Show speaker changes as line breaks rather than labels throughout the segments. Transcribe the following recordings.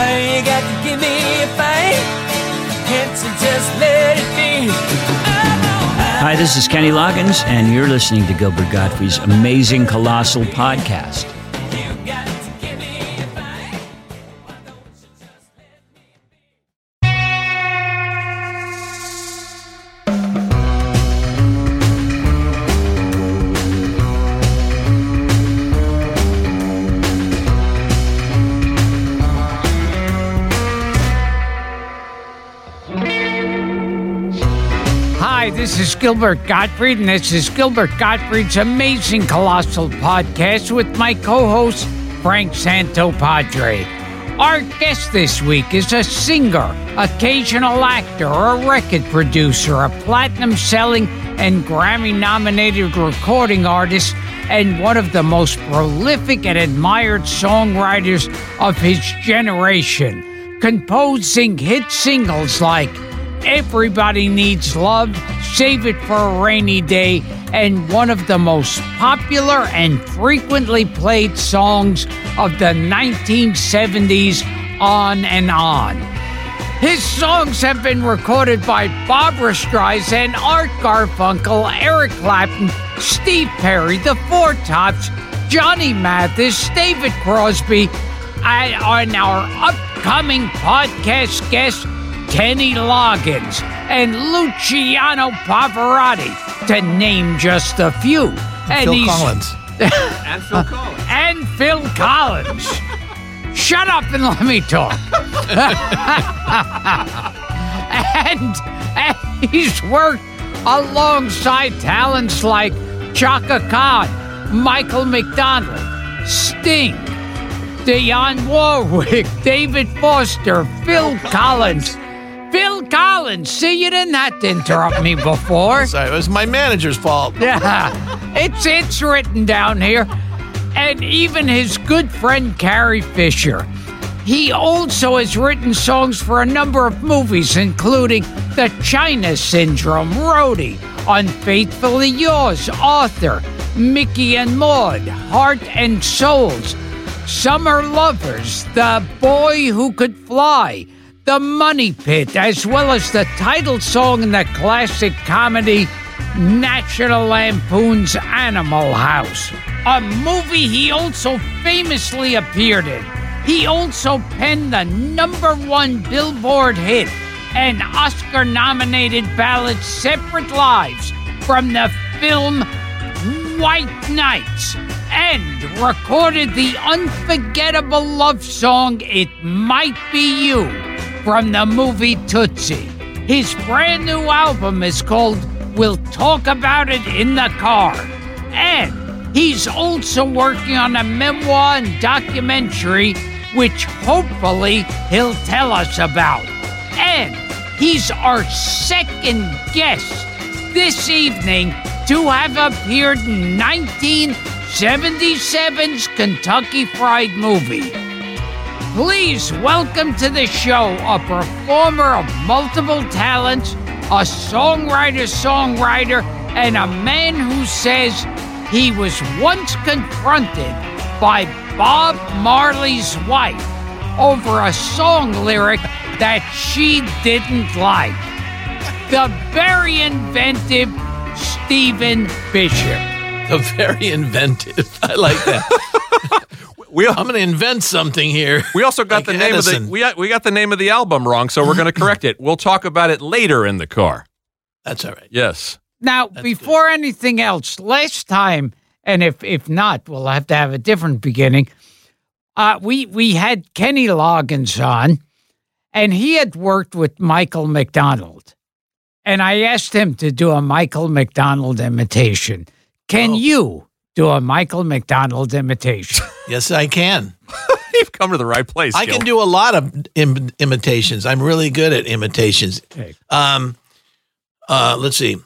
You got to give me a fight? Can't you just let it be?
Hi, this is Kenny Loggins, and you're listening to Gilbert Gottfried's amazing Colossal podcast.
Is Gilbert Gottfried, and this is Gilbert Gottfried's amazing colossal podcast with my co host, Frank Santopadre. Our guest this week is a singer, occasional actor, a record producer, a platinum selling and Grammy nominated recording artist, and one of the most prolific and admired songwriters of his generation, composing hit singles like Everybody Needs Love, Save It for a Rainy Day, and one of the most popular and frequently played songs of the 1970s, On and On. His songs have been recorded by Barbra Streisand, Art Garfunkel, Eric Clapton, Steve Perry, The Four Tops, Johnny Mathis, David Crosby, and on our upcoming podcast guest, Kenny Loggins, and Luciano Pavarotti, to name just a few. And
Phil
he's-
Collins.
And Phil Collins.
and Phil Collins. Shut up and let me talk. and, and he's worked alongside talents like Chaka Khan, Michael McDonald, Sting, Dionne Warwick, David Foster, Phil Collins. Phil Collins. See, you didn't have to interrupt me before.
Sorry, it was my manager's fault.
Yeah, it's it's written down here, and even his good friend Carrie Fisher. He also has written songs for a number of movies, including The China Syndrome, Roadie, Unfaithfully Yours, Arthur, Micki and Maude, Heart and Souls, Summer Lovers, The Boy Who Could Fly, The Money Pit, as well as the title song in the classic comedy National Lampoon's Animal House, a movie he also famously appeared in. He also penned the number one Billboard hit and Oscar nominated ballad Separate Lives from the film White Nights and recorded the unforgettable love song It Might Be You from the movie Tootsie. His brand new album is called We'll Talk About It in the Car. And he's also working on a memoir and documentary, which hopefully he'll tell us about. And he's our second guest this evening to have appeared in 1977's Kentucky Fried Movie. Please welcome to the show a performer of multiple talents, a songwriter songwriter, and a man who says he was once confronted by Bob Marley's wife over a song lyric that she didn't like. The very inventive Stephen Bishop.
The very inventive. I like that.
We
I'm going to invent something here.
we also got
Like
the name of the we got, we got the name of the album wrong, so we're going to correct it. We'll talk about it later in the car.
That's all right.
Yes.
Now, before anything else, last time, and if if not, we'll have to have a different beginning. Uh, we we had Kenny Loggins on, and he had worked with Michael McDonald, and I asked him to do a Michael McDonald imitation. Can you do a Michael McDonald imitation?
Yes, I can.
You've come to the right place.
I
Gil.
can do a lot of Im- imitations. I'm really good at imitations.
Okay.
Um, uh, let's see.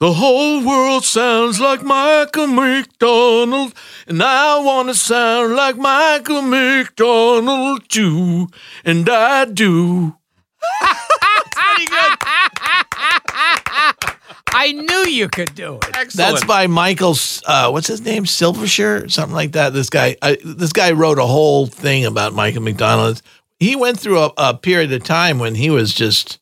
The whole world sounds like Michael McDonald, and I want to sound like Michael McDonald too, and I do.
I knew you could do it.
Excellent.
That's by Michael. Uh, what's his name? Silvershire, something like that. This guy. I, this guy wrote a whole thing about Michael McDonald. He went through a, a period of time when he was just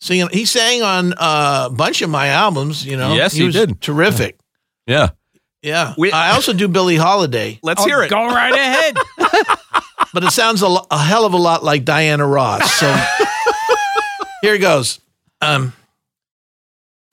singing. He sang on uh, a bunch of my albums. You know.
Yes, he
was
did.
Terrific.
yeah.
Yeah.
We-
I also do Billie Holiday,
Let's
Oh,
hear it.
Go right ahead.
but it sounds a, a hell of a lot like Diana Ross. So here it goes. Um.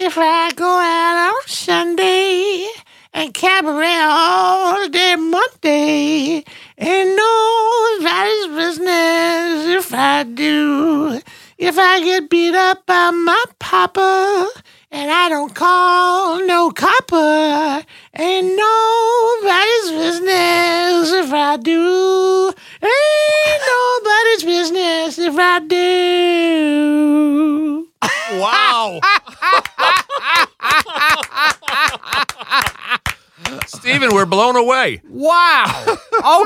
If I go out on Sunday and cabaret all day Monday, and nobody's business if I do. If I get beat up by my papa and I don't call no copper, ain't nobody's business if I do. Ain't nobody's business if I do.
Wow. Steven, we're blown away.
Wow.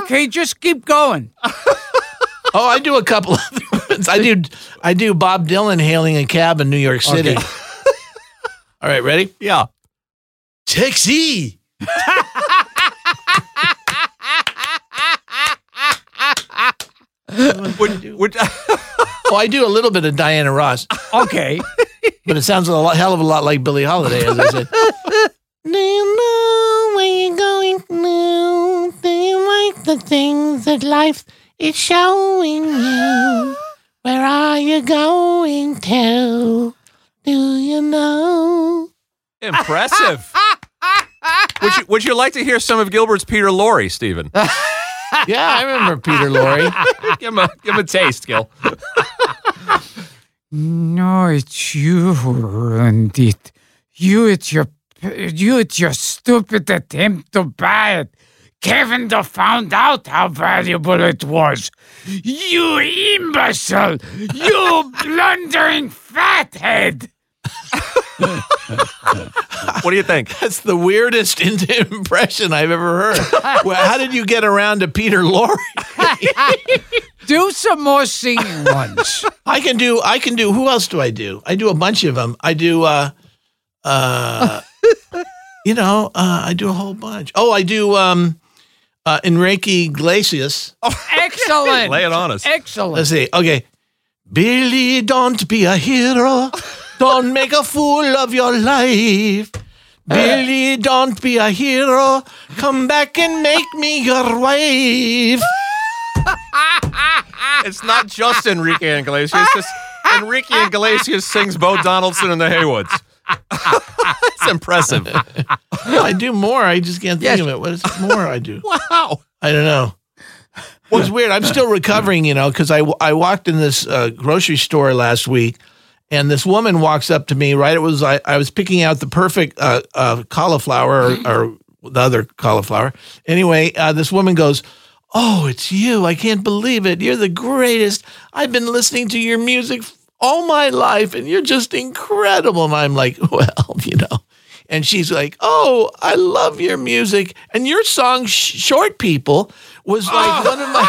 Okay, just keep going.
Oh, I do a couple of ones. I do I do Bob Dylan hailing a cab in New York City.
Okay.
All right, ready?
Yeah.
Taxi.
Would, would,
Oh, I do a little bit of Diana Ross,
Okay.
but it sounds a lot, hell of a lot like Billie Holiday, as I said. Do you know where you're going now? Do you like the things that life is showing you? Where are you going to? Do you know?
impressive. would, you, would you like to hear some of Gilbert's Peter Lorre, Steven?
Yeah, I remember Peter Lorre.
give, him a, give him a taste, Gil.
No, it's you who ruined it. You, it's your, you, it's your stupid attempt to buy it. Kevin the found out how valuable it was. You imbecile! You blundering fathead!
What do you think?
That's the weirdest impression I've ever heard. Well, how did you get around to Peter Lorre?
Do some more singing ones.
I can do. I can do. Who else do I do? I do a bunch of them. I do. uh uh You know, uh I do a whole bunch. Oh, I do. um uh Enrique Iglesias.
Excellent.
Lay it on us.
Excellent.
Let's see. Okay, Billy, don't be a hero. Don't make a fool of your life. Billy, don't be a hero. Come back and make me your wife.
It's not just Enrique Iglesias. It's Enrique Iglesias sings Bo Donaldson and the Heywoods. it's impressive.
I do more. I just can't think of it. What is more I do?
Wow.
I don't know. Well, it's weird. I'm still recovering, you know, because I, I walked in this uh, grocery store last week, and this woman walks up to me. Right, it was I, I was picking out the perfect uh, uh, cauliflower or, or the other cauliflower. Anyway, uh, this woman goes, "Oh, it's you! I can't believe it! You're the greatest! I've been listening to your music all my life, and you're just incredible." And I'm like, "Well, you know." And she's like, "Oh, I love your music, and your song "Short People" was like one of my."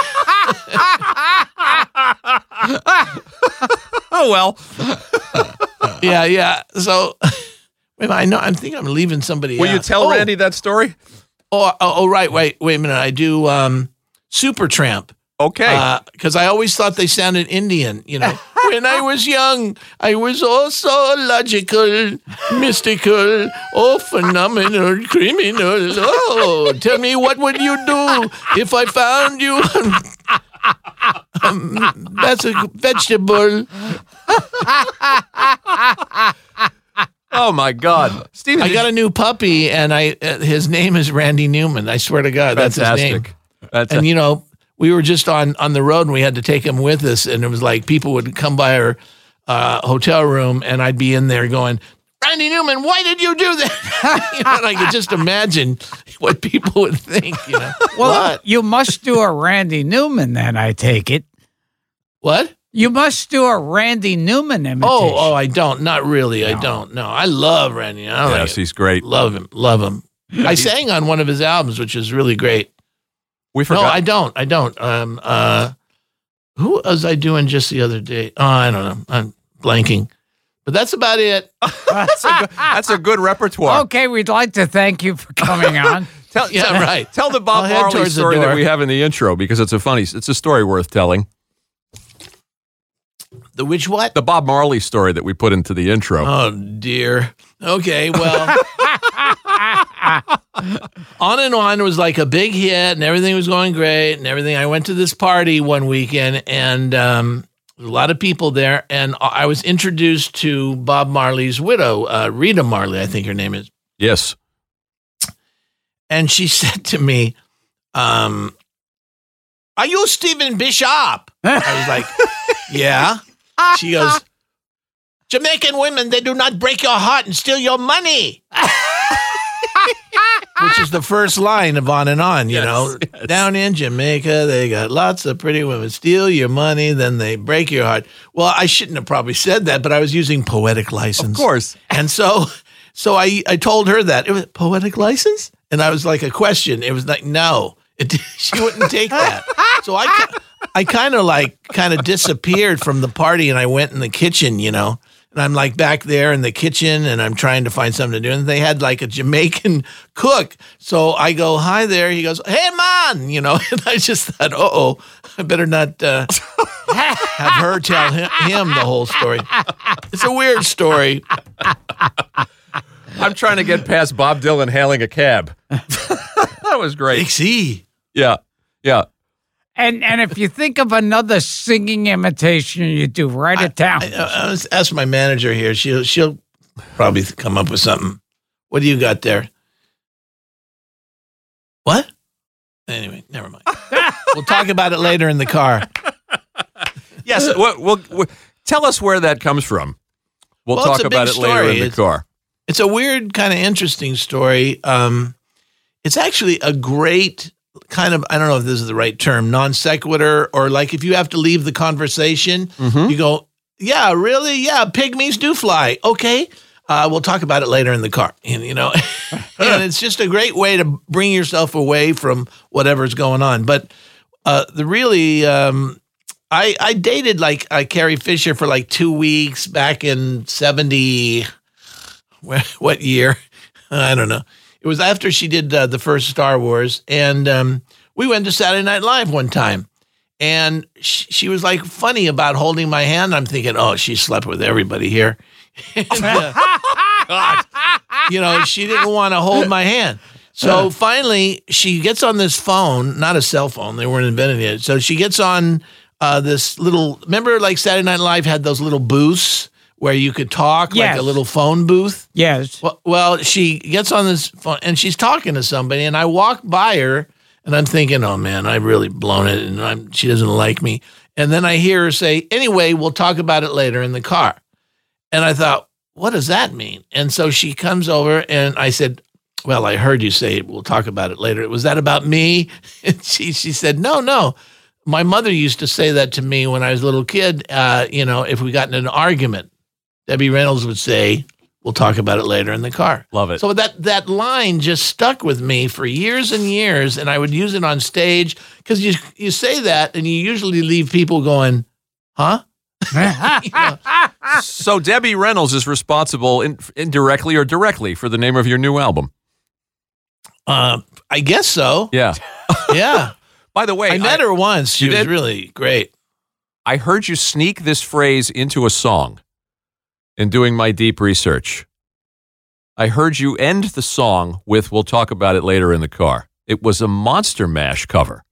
Oh, well.
yeah, yeah. So, wait I know. I'm thinking I'm leaving somebody.
Will you tell
oh,
Randy that story?
Oh, oh, oh, right. Wait, wait a minute. I do um, Supertramp
Okay.
because I always thought they sounded Indian. You know, when I was young, I was also logical, mystical, oh, phenomenal, criminal. Oh, tell me, what would you do if I found you? Um, that's a vegetable.
Oh my God, Steven!
I got a new puppy, and I uh, his name is Randy Newman. I swear to God, that's his name.
That's
and you know we were just on on the road and we had to take him with us. And it was like people would come by our uh, hotel room and i'd be in there going randy newman why did you do that? You know, and i could just imagine what people would think you know.
Well,
what?
you must do a Randy Newman then, I take it.
what?
You must do a Randy Newman imitation.
oh oh i don't. Not really. I don't. No i love randy. I like
yes, he's great.
love him. Love him. I sang on one of his albums which is really great
We
no i don't i don't um uh who was i doing just the other day oh i don't know i'm blanking but that's about it
that's, a good, that's a good repertoire.
Okay, we'd like to thank you for coming on.
Tell,
Yeah,
tell-
right.
Tell the
I'll
Bob Marley story that we have in the intro because it's a funny. It's a story worth telling.
The which what?
The Bob Marley story that we put into the intro.
Oh dear. Okay, well. on and on was like a big hit and everything was going great and everything. I went to this party one weekend and um a lot of people there and I was introduced to Bob Marley's widow, uh, Rita Marley, I think her name is.
yes.
And she said to me, um, Are you Stephen Bishop? I was like, Yeah. She goes, Jamaican women, they do not break your heart and steal your money. Which is the first line of On and On, you
Yes,
know.
yes.
Down in Jamaica, they got lots of pretty women steal your money, then they break your heart. Well, I shouldn't have probably said that, but I was using poetic license.
Of course.
And so, so I, I told her that it was poetic license, and I was like a question. It was like no, it, she wouldn't take that. So I, I kind of like kind of disappeared from the party, and I went in the kitchen, you know. And I'm like back there in the kitchen, and I'm trying to find something to do. And they had like a Jamaican cook, so I go, "Hi there." He goes, "Hey man," you know. And I just thought, "Uh oh, I better not uh, have her tell him, him the whole story." It's a weird story.
I'm trying to get past Bob Dylan hailing a cab. that was great.
Dixie.
Yeah. Yeah.
And and if you think of another singing imitation you do, write it down.
I, I was ask my manager here. She'll she'll probably come up with something. What do you got there? What? Anyway, never mind. we'll talk about it later in the car.
Yes. We'll, we'll, we'll- tell us where that comes from. We'll,
Well,
talk about it later in the
It's-
car.
It's a weird, kind of interesting story. Um, it's actually a great kind of I don't know if this is the right term, non sequitur, or like if you have to leave the conversation, you go, "Yeah, really? Yeah, pygmies do fly." Okay. Uh, we'll talk about it later in the car, and you know, and it's just a great way to bring yourself away from whatever's going on. But uh, the really, um, I I dated like uh, Carrie Fisher for like two weeks back in seventy what year? I don't know. It was after she did uh, the first Star Wars, and um, we went to Saturday Night Live one time, and sh- she was like funny about holding my hand. I'm thinking, oh, she slept with everybody here. You know, she didn't want to hold my hand. So finally, she gets on this phone, not a cell phone, they weren't invented yet. So she gets on uh, this little, remember like Saturday Night Live had those little booths where you could talk, like a little phone booth?
yes.
Well, well, she gets on this phone and she's talking to somebody, and I walk by her and I'm thinking, oh man, I've really blown it, and I'm, she doesn't like me. And then I hear her say, anyway, we'll talk about it later in the car. And I thought, what does that mean? And so she comes over and I said, well, I heard you say we'll talk about it later. Was that about me? And she, she said, no, no. My mother used to say that to me when I was a little kid. Uh, you know, if we got in an argument, Debbie Reynolds would say, we'll talk about it later in the car.
Love it.
So that that line just stuck with me for years and years, and I would use it on stage because you you say that, and you usually leave people going, "Huh?" You know,
So Debbie Reynolds is responsible in, indirectly or directly for the name of your new album.
uh, I guess so.
Yeah.
Yeah,
By the way,
I met her once. She was
did?
really great.
I heard you sneak this phrase into a song in doing my deep research. I heard you end the song with, we'll talk about it later in the car. It was a Monster Mash cover.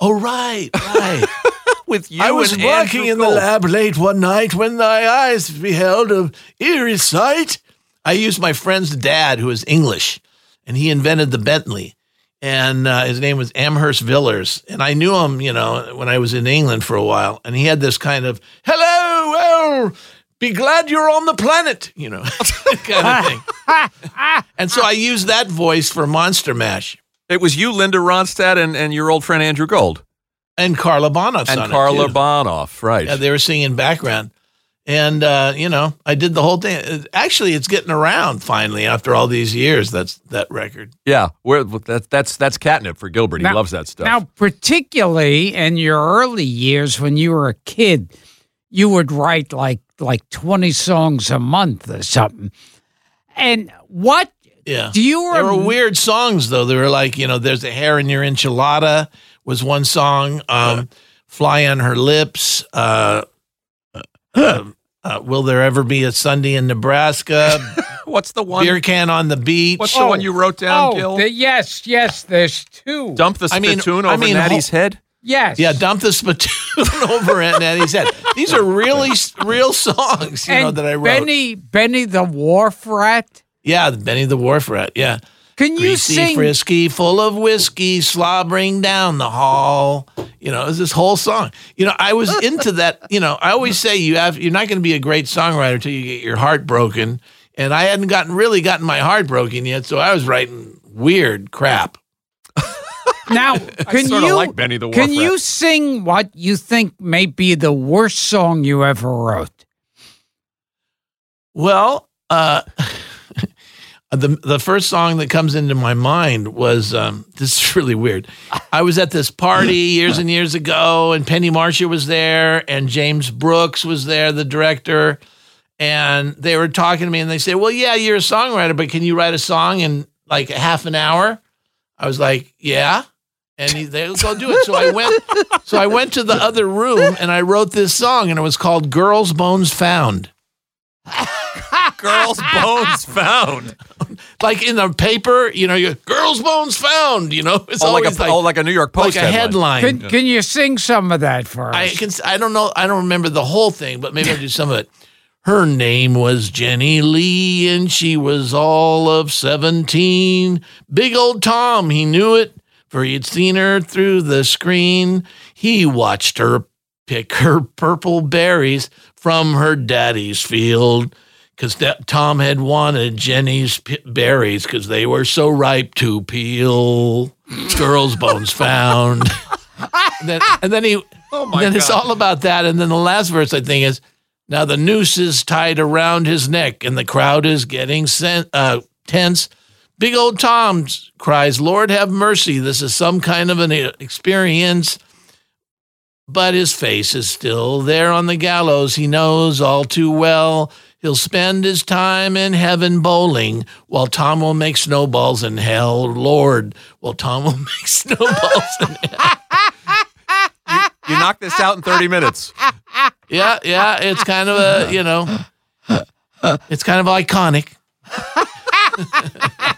Oh, right, right.
With you
I was working in the lab late one night when thy eyes beheld a eerie sight. I used my friend's dad, who was English, and he invented the Bentley. And uh, his name was Amherst Villiers. And I knew him, you know, when I was in England for a while. And he had this kind of, hello, well, be glad you're on the planet, you know, kind of thing. and so I used that voice for Monster Mash.
It was you, Linda Ronstadt, and, and your old friend Andrew Gold.
And Carla Bonoff.
And Carla Bonoff, right.
Yeah, they were singing background. And, uh, you know, I did the whole thing. Actually, it's getting around finally after all these years. That's that record.
Yeah, we're, that, that's that's catnip for Gilbert. He
Now-
loves that stuff.
Now, particularly in your early years when you were a kid, you would write like like 20 songs a month or something. And what
Yeah.
do you
They were weird songs, though. They were like, you know, there's a hair in your enchilada was one song. Um, Fly on her lips. Uh, uh, uh, will there ever be a Sunday in Nebraska?
What's the one?
Beer can on the beach.
What's the one you wrote down,
Oh,
Gil?
the- yes, yes, there's two.
Dump the
I mean-
spittoon
I
over
mean,
Natty's head?
Yes.
Yeah, dump the spittoon over at Natty's head. These are really real songs, you know, that I wrote.
Benny Benny the Wharf Rat.
yeah, Benny the Wharf Rat. Yeah.
Can you
Greasy,
sing
frisky, full of whiskey, slobbering down the hall. You know, it was this whole song. You know, I was into that. You know, I always say you have you're not going to be a great songwriter until you get your heart broken. And I hadn't gotten really gotten my heart broken yet, so I was writing weird crap.
Now? Can
sorta
you
like Benny the Wharf
Can you sing what you think may be the worst song you ever wrote?
Well, uh, the the first song that comes into my mind was um, this is really weird. I was at this party years and years ago, and Penny Marshall was there, and James Brooks was there, the director, and they were talking to me, and they said, "Well, yeah, you're a songwriter, but can you write a song in like a half an hour?" I was like, "Yeah." And he, they go do it. So I went. So I went to the other room and I wrote this song, and it was called "Girls Bones Found."
Girls' bones found.
like in the paper, you know, you girls' bones found. You know, it's
Oh, like
always
a,
like,
oh, like a New York Post
like a headline.
Can Can you sing some of that for us?
I can. I don't know. I don't remember the whole thing, but maybe I'll do some of it. Her name was Jenny Lee, and she was all of seventeen. Big old Tom, he knew it, for he'd seen her through the screen. He watched her pick her purple berries from her daddy's field. Because Tom had wanted Jenny's p- berries because they were so ripe to peel. Girls' bones found. and, then, and then he,
Oh, my
then it's all about that. And then the last verse I think is, now the noose is tied around his neck, and the crowd is getting sen- uh, tense. Big old Tom cries, "Lord have mercy! This is some kind of an experience." But his face is still there on the gallows. He knows all too well. He'll spend his time in heaven bowling, while Tom will make snowballs in hell. Lord, while Tom will make snowballs in hell.
You knock this out in 30 minutes.
Yeah, yeah, it's kind of a, you know, it's kind of iconic.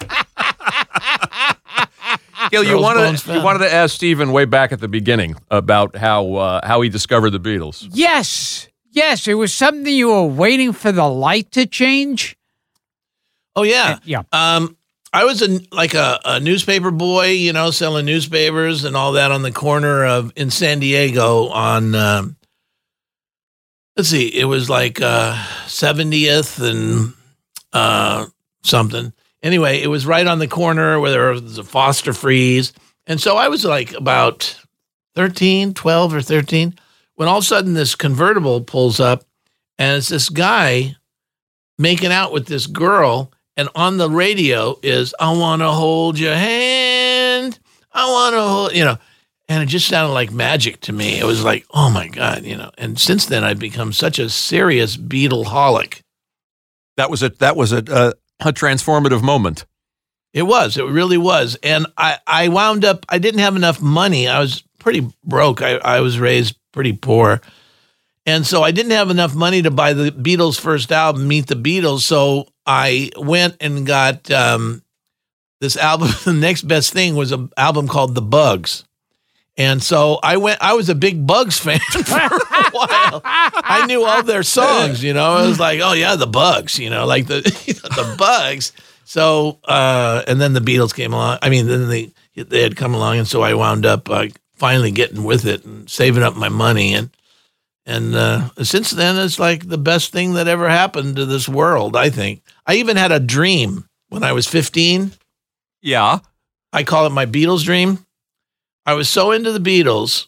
Gil, you wanted,
bones
you wanted to ask Stephen way back at the beginning about how uh, how he discovered the Beatles.
yes, yes. It was something you were waiting for the light to change.
Oh yeah,
Yeah.
Um, I was a like a, a newspaper boy, you know, selling newspapers and all that on the corner of in San Diego on. Um, let's see, it was like seventieth and uh, something. Anyway, it was right on the corner where there was a Foster Freeze, and so I was like about 13, 12 or thirteen when all of a sudden this convertible pulls up, and it's this guy making out with this girl and on the radio is I want to hold your hand. I want to hold, you know. And it just sounded like magic to me. It was like, oh my god, you know. And since then I've become such a serious Beatle holic.
That was a that was a uh, a, transformative moment.
It was. It really was. And I, I wound up, I didn't have enough money. I was pretty broke. I, I was raised pretty poor. And so I didn't have enough money to buy the Beatles' first album, Meet the Beatles. So I went and got um, this album. The next best thing was an album called The Bugs. And so I went, I was a big Bugs fan for a while. I knew all their songs, you know. I was like, oh, yeah, the Bugs, you know, like the, the Bugs. So, uh, and then the Beatles came along. I mean, then they, they had come along. And so I wound up uh, finally getting with it and saving up my money. And, and uh, since then, it's like the best thing that ever happened to this world, I think. I even had a dream when I was 15.
Yeah.
I call it my Beatles dream. I was so into the Beatles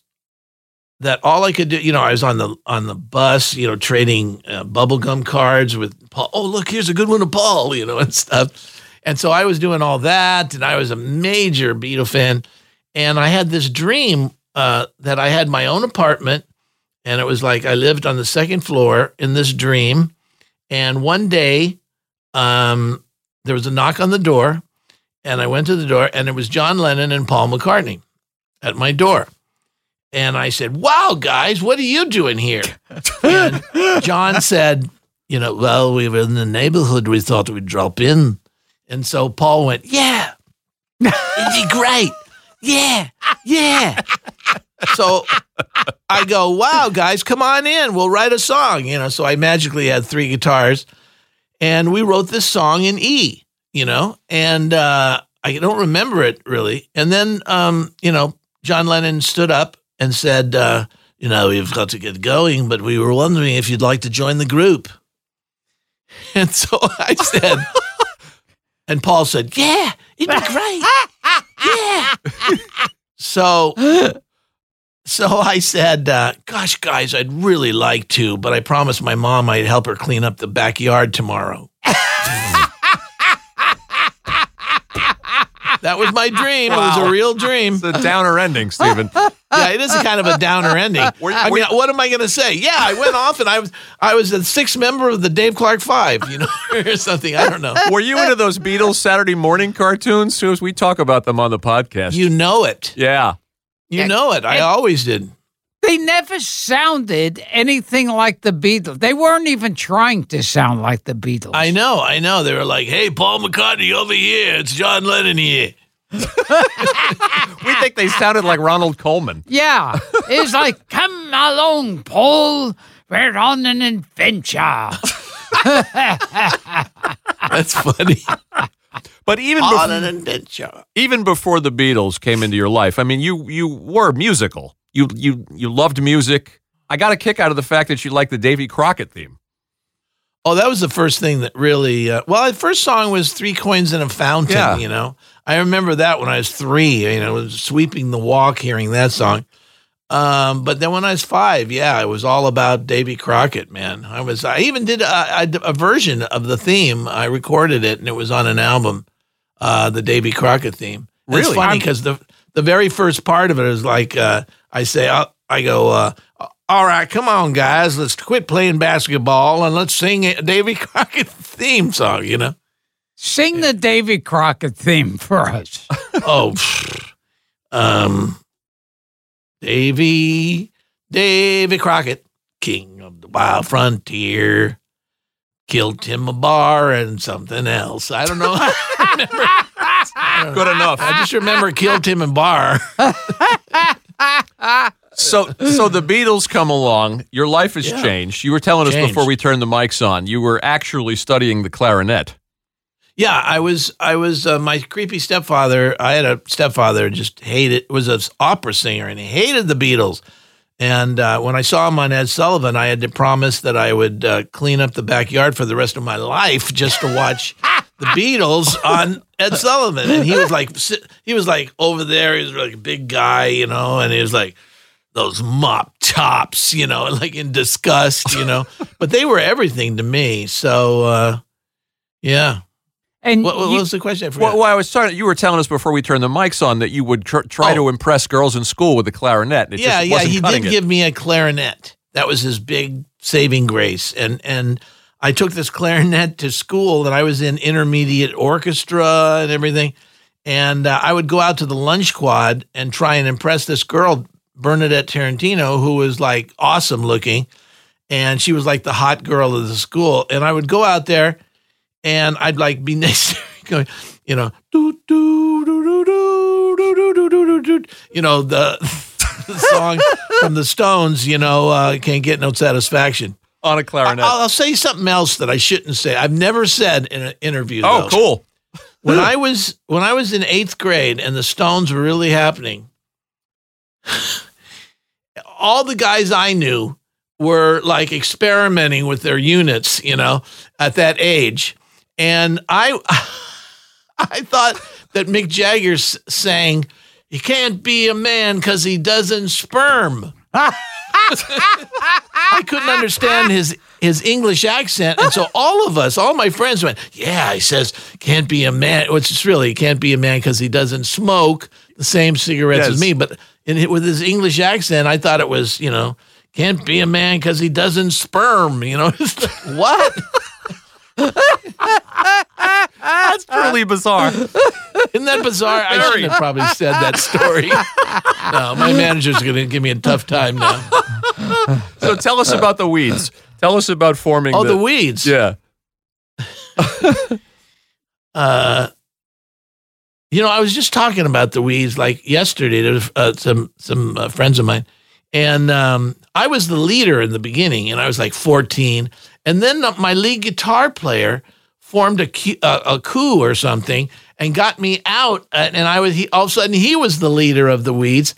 that all I could do, you know, I was on the on the bus, you know, trading uh, bubblegum cards with Paul. Oh, look, here's a good one to Paul, you know, and stuff. And so I was doing all that, and I was a major Beatle fan. And I had this dream uh, that I had my own apartment, and it was like I lived on the second floor in this dream. And one day, um, there was a knock on the door, and I went to the door, and it was John Lennon and Paul McCartney at my door. And I said, Wow, guys, what are you doing here? And John said, You know, well, we were in the neighborhood. We thought we'd drop in. And so Paul went, Yeah, it'd be great. Yeah, yeah. So I go, Wow, guys, come on in. We'll write a song. You know, so I magically had three guitars and we wrote this song in E, you know, and uh, I don't remember it really. And then, um, you know, John Lennon stood up and said, uh, You know, we've got to get going, but we were wondering if you'd like to join the group. And so I said, and Paul said, Yeah, it'd be great. Yeah. so, so I said, uh, Gosh, guys, I'd really like to, but I promised my mom I'd help her clean up the backyard tomorrow. That was my dream. It was a real dream.
It's a downer ending, Stephen.
yeah, it is a kind of a downer ending.
Were you-
I mean, what am I going to say? Yeah, I went off and I was I was a sixth member of the Dave Clark Five, you know, or something. I don't know.
Were you into those Beatles Saturday morning cartoons? As we talk about them on the podcast.
You know it.
yeah.
You know it. I always did.
They never sounded anything like the Beatles. They weren't even trying to sound like the Beatles.
I know. I know. They were like, "Hey, Paul McCartney over here. It's John Lennon here."
We think they sounded like Ronald Colman.
Yeah. It's like, come along, Paul. We're on an adventure.
That's funny.
But even
On
before,
an adventure.
even before the Beatles came into your life, I mean, you you were musical. You you you loved music. I got a kick out of the fact that you liked the Davy Crockett theme.
Oh, that was the first thing that really. Uh, well, the first song was Three Coins in a Fountain.
Yeah.
You know, I remember that when I was three. You know, was sweeping the walk, hearing that song. Um, but then when I was five, yeah, it was all about Davy Crockett. Man, I was. I even did a, a, a version of the theme. I recorded it, and it was on an album, uh, the Davy Crockett theme. And It's
Really?
funny because the the very first part of it is like uh, I say, I, I go. Uh, all right, come on, guys. Let's quit playing basketball and let's sing a Davy Crockett theme song. You know?
Sing the Davy Crockett theme for us.
Oh, um, Davy, Davy Crockett, king of the wild frontier, killed Tim a bar and something else. I don't know.
Good enough.
I just remember killed Tim and bar.
So so the Beatles come along. Your life has
Yeah.
changed. You were telling us before we turned the mics on. You were actually studying the clarinet.
Yeah, I was. I was. Uh, my creepy stepfather. I had a stepfather just hated. Was an opera singer and he hated the Beatles. And uh, when I saw him on Ed Sullivan, I had to promise that I would uh, clean up the backyard for the rest of my life just to watch the Beatles on Ed Sullivan. And he was like, he was like over there. He was like a big guy, you know, and he was like those mop tops, you know, like in disgust, you know. but they were everything to me. So, uh, yeah.
And
What, what
you-
was the question? I.
Well, well, I was starting. You were telling us before we turned the mics on that you would tr- try
Oh.
to impress girls in school with the clarinet. and It
yeah,
just
yeah,
wasn't
he did
it.
give me a clarinet. That was his big saving grace, and and I took this clarinet to school, and I was in intermediate orchestra and everything, and uh, I would go out to the lunch quad and try and impress this girl, Bernadette Tarantino, who was like awesome looking, and she was like the hot girl of the school. And I would go out there, and I'd like be next, going, you know, do do do do do do do do do do, you know the, the song from the Stones, you know, uh, can't get no satisfaction.
On a clarinet.
I'll, I'll say something else that I shouldn't say. I've never said in an interview.
oh,
though.
cool.
When I was when I was in eighth grade and the Stones were really happening, all the guys I knew were like experimenting with their units, you know, at that age, and I I thought that Mick Jagger sang, "He can't be a man because he doesn't sperm." I couldn't understand his his English accent, and so all of us, all my friends, went, "Yeah," he says, "Can't be a man." Which is really can't be a man because he doesn't smoke the same cigarettes
Yes.
as me. But in with his English accent, I thought it was, you know, can't be a man because he doesn't sperm. You know, what?
That's truly bizarre.
Isn't that bizarre? I shouldn't have probably said that story. no, my manager's going to give me a tough time now.
So tell us about the weeds. Tell us about forming.
Oh, the weeds.
Yeah.
uh, you know, I was just talking about the weeds like yesterday to uh, some some uh, friends of mine, and um, I was the leader in the beginning, and I was like 14, and then my lead guitar player formed a a, a coup or something and got me out, uh, and I was he all of a sudden he was the leader of the weeds.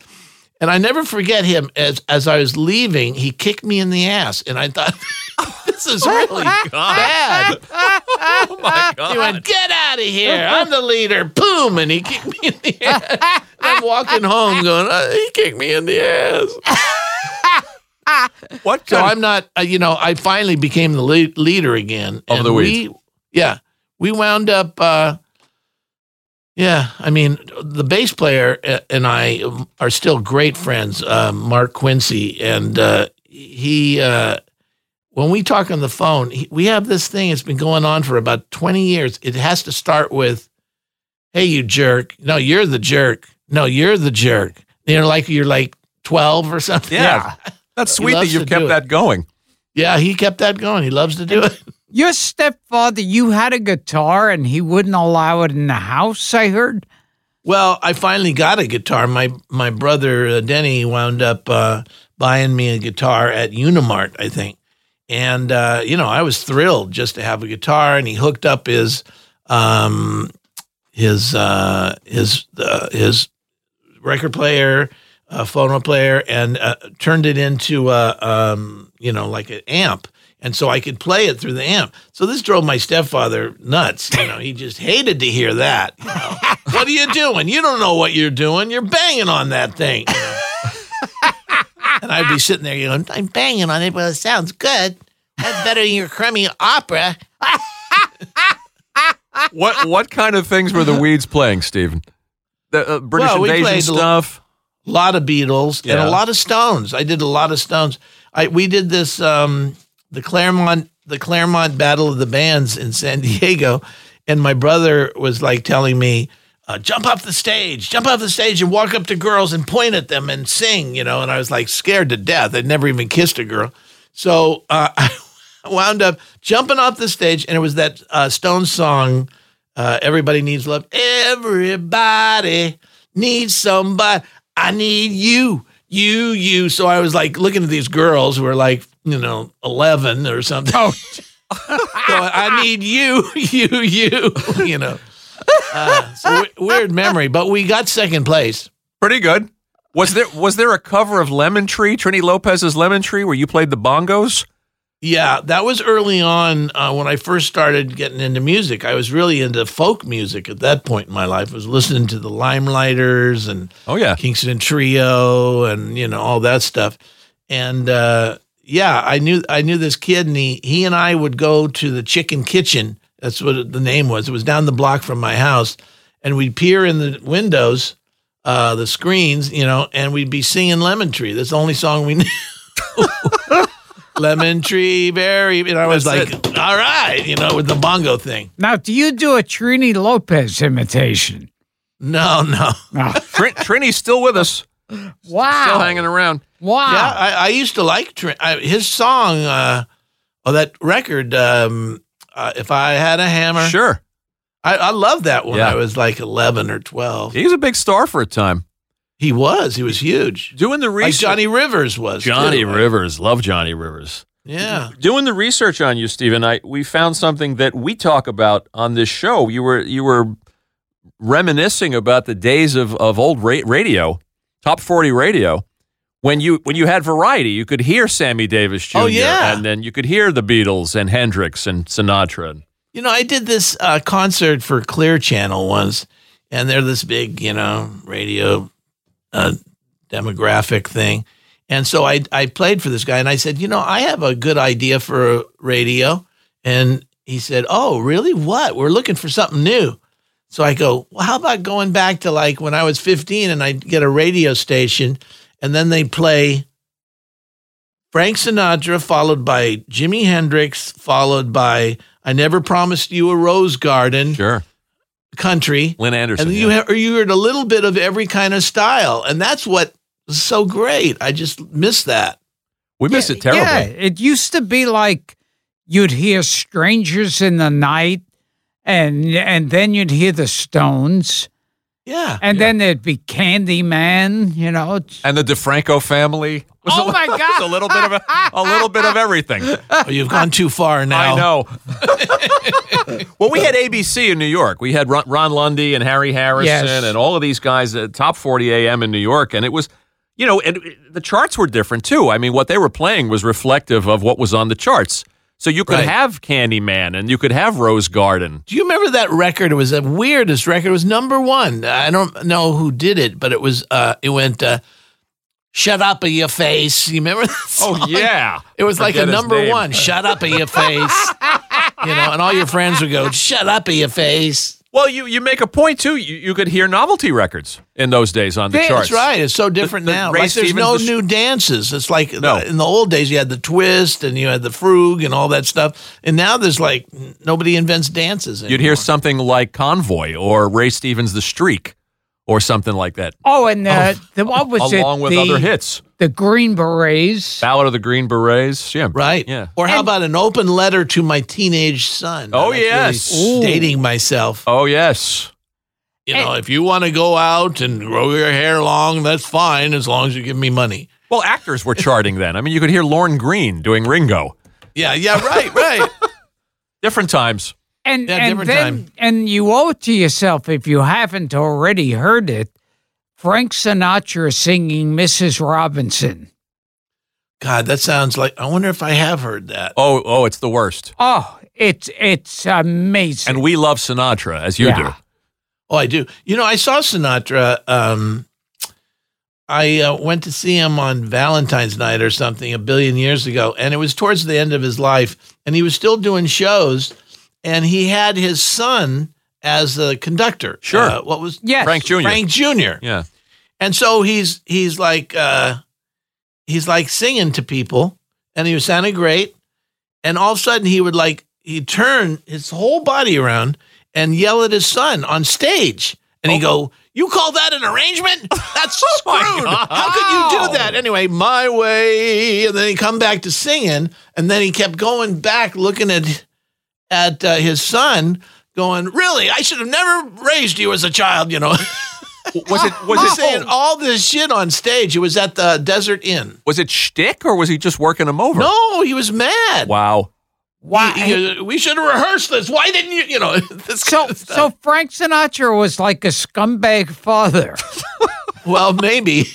And I never forget him as as I was leaving, he kicked me in the ass, and I thought, "This is really bad."
Oh my God.
He went, "Get out of here! I'm the leader." Boom, and he kicked me in the ass. I'm walking home, going, uh, "He kicked me in the ass."
what
So I'm not, uh, you know, I finally became the lead, leader again.
Of the
we, yeah, we wound up. uh Yeah, I mean, the bass player uh, and I are still great friends. Uh, Mark Quincy, and uh, he, uh, when we talk on the phone, he, we have this thing. It's been going on for about twenty years. It has to start with, "Hey, you jerk! No, you're the jerk. No, you're the jerk." You know, like you're like twelve or something.
Yeah. That's sweet that you've kept that going.
Yeah, he kept that going. He loves to do it.
Your stepfather, you had a guitar and he wouldn't allow it in the house, I heard.
Well, I finally got a guitar. My my brother uh, Denny wound up uh, buying me a guitar at Unimart, I think, and uh, you know I was thrilled just to have a guitar. And he hooked up his um, his uh, his uh, his record player, uh, phono player, and uh, turned it into a um, you know like an amp. And so I could play it through the amp. So this drove my stepfather nuts. You know, he just hated to hear that. You know, what are you doing? You don't know what you're doing. You're banging on that thing. you know. and I'd be sitting there you know, I'm banging on it, but it sounds good. That's better than your crummy opera.
What what kind of things were the weeds playing, Stephen? The uh, British
Well,
invasion
a
stuff.
A lot of Beatles and a lot of Stones. I did a lot of Stones. I we did this um, the Clairemont the Clairemont Battle of the Bands in San Diego, and my brother was like telling me, uh, "Jump off the stage, jump off the stage, and walk up to girls and point at them and sing." You know, and I was like scared to death. I'd never even kissed a girl, so uh, I wound up jumping off the stage, and it was that uh, Stones song. Uh, everybody needs love. Everybody needs somebody. I need you, you, you. So I was like looking at these girls who were like, you know, 11 or something. Oh. so I need you, you, you, you know. Uh, so w- weird memory, but we got second place.
Pretty good. Was there was there a cover of Lemon Tree, Trini Lopez's Lemon Tree, where you played the bongos?
Yeah, that was early on uh, when I first started getting into music. I was really into folk music at that point in my life. I was listening to the Limeliters and
Oh yeah.
Kingston Trio and you know all that stuff. And uh, yeah, I knew I knew this kid, and he he and I would go to the Chicken Kitchen. That's what the name was. It was down the block from my house, and we'd peer in the windows, uh, the screens, you know, and we'd be singing Lemon Tree. That's the only song we knew. Lemon Tree, berry. And I was
That's
like, all right, you know, with the bongo thing.
Now, do you do a Trini Lopez imitation?
No, no.
Oh,
Trin- Trini's still with us,
wow.
still hanging around.
Wow.
Yeah, I, I used to like Trent. I, his song, uh, oh, that record, um, uh, If I Had a Hammer.
Sure.
I, I love that when
Yeah.
I was like 11 or 12.
He was a big star for a time.
He was. He was huge.
Doing the
Like
research.
Johnny Rivers was.
Johnny
too.
Rivers. Love Johnny Rivers.
Yeah.
Doing the research on you, Stephen, I we found something that we talk about on this show. You were you were reminiscing about the days of, of old ra- radio, top forty radio, when you when you had variety. You could hear Sammy Davis Jr.
Oh, yeah.
and then you could hear the Beatles and Hendrix and Sinatra.
You know, I did this uh, concert for Clear Channel once, and they're this big, you know, radio uh, demographic thing. And so I, I played for this guy, and I said, you know, I have a good idea for radio. And he said, oh, really? What? We're looking for something new. So I go, well, how about going back to like when I was 15 and I get a radio station, and then they play Frank Sinatra, followed by Jimi Hendrix, followed by I Never Promised You a Rose Garden
Sure,
country.
Lynn Anderson.
And you,
yeah.
ha- you heard a little bit of every kind of style. And that's what was so great. I just miss that.
we miss it terribly.
Yeah, it used to be like you'd hear strangers in the night, and and then you'd hear the Stones,
Yeah.
and then there'd be Candyman. You know,
And the DeFranco family. was
Oh
a,
my
was
God.
a little bit of a, a little bit of everything.
Oh, you've gone too far now.
I know. well, we had ABC in New York. We had Ron, Ron Lundy and Harry Harrison
Yes.
and all of these guys at Top 40 AM in New York. And it was, you know, and uh, the charts were different too. I mean, what they were playing was reflective of what was on the charts. So you could
Right.
have Candyman and you could have Rose Garden.
Do you remember that record? It was the weirdest record. It was number one. I don't know who did it, but it was, uh, it went, uh, Shut up in your face. You remember that song?
Oh, yeah.
It was like a number one. Shut up in your face. you know, and all your friends would go, Shut up in your face.
Well, you, you make a point too. You, you could hear novelty records in those days on the
That's
charts.
That's right. It's so different
The- the
now.
Ray
like there's no
the sh-
new dances. It's like uh,
No.
in the old days you had the twist and you had the frug and all that stuff. And now there's like nobody invents dances.
You'd hear something like Convoy or Ray Stevens' The Streak or something like that.
oh, and the, the what was it?
along with
the,
other hits.
The Green Berets.
Ballad of the Green Berets. Yeah.
Right.
Yeah.
Or how
And-
about an open letter to my teenage son?
Oh,
That's really
yes.
Ooh.
dating myself.
Oh, yes.
You know, if you want to go out and grow your hair long, that's fine as long as you give me money.
Well, actors were charting then. I mean, you could hear Lorne Greene doing Ringo.
Yeah, yeah, right, right.
Different times.
And
Yeah,
and
different
then
time.
and you owe it to yourself if you haven't already heard it. Frank Sinatra singing Mrs. Robinson.
God, that sounds like. I wonder if I have heard that.
Oh, oh, it's the worst.
Oh, it's it's amazing.
And we love Sinatra as you
Yeah.
do.
Oh, I do. You know, I saw Sinatra. Um, I uh, went to see him on Valentine's night or something a billion years ago, and it was towards the end of his life, and he was still doing shows, and he had his son as a conductor.
Sure.
Uh, what was
yes.
Frank Jr.
Frank Jr.
Yeah.
And so he's he's like uh, he's like singing to people, and he was sounding great. And all of a sudden, he would like he'd turn his whole body around and yell at his son on stage, and he'd go, "You call that an arrangement? That's screwed. How could you do that?" Anyway, my way, and then he come back to singing, and then he kept going back looking at at uh, his son, going, "Really? I should have never raised you as a child," you know.
Was it was
He's
it
saying all this shit on stage. It was at the Desert Inn.
was it shtick or was he just working him over?
No, he was mad.
Wow.
Why?
He- he- we should have rehearsed this. Why didn't you? You know, this
so
kind of stuff.
so Frank Sinatra was like a scumbag father.
well, maybe.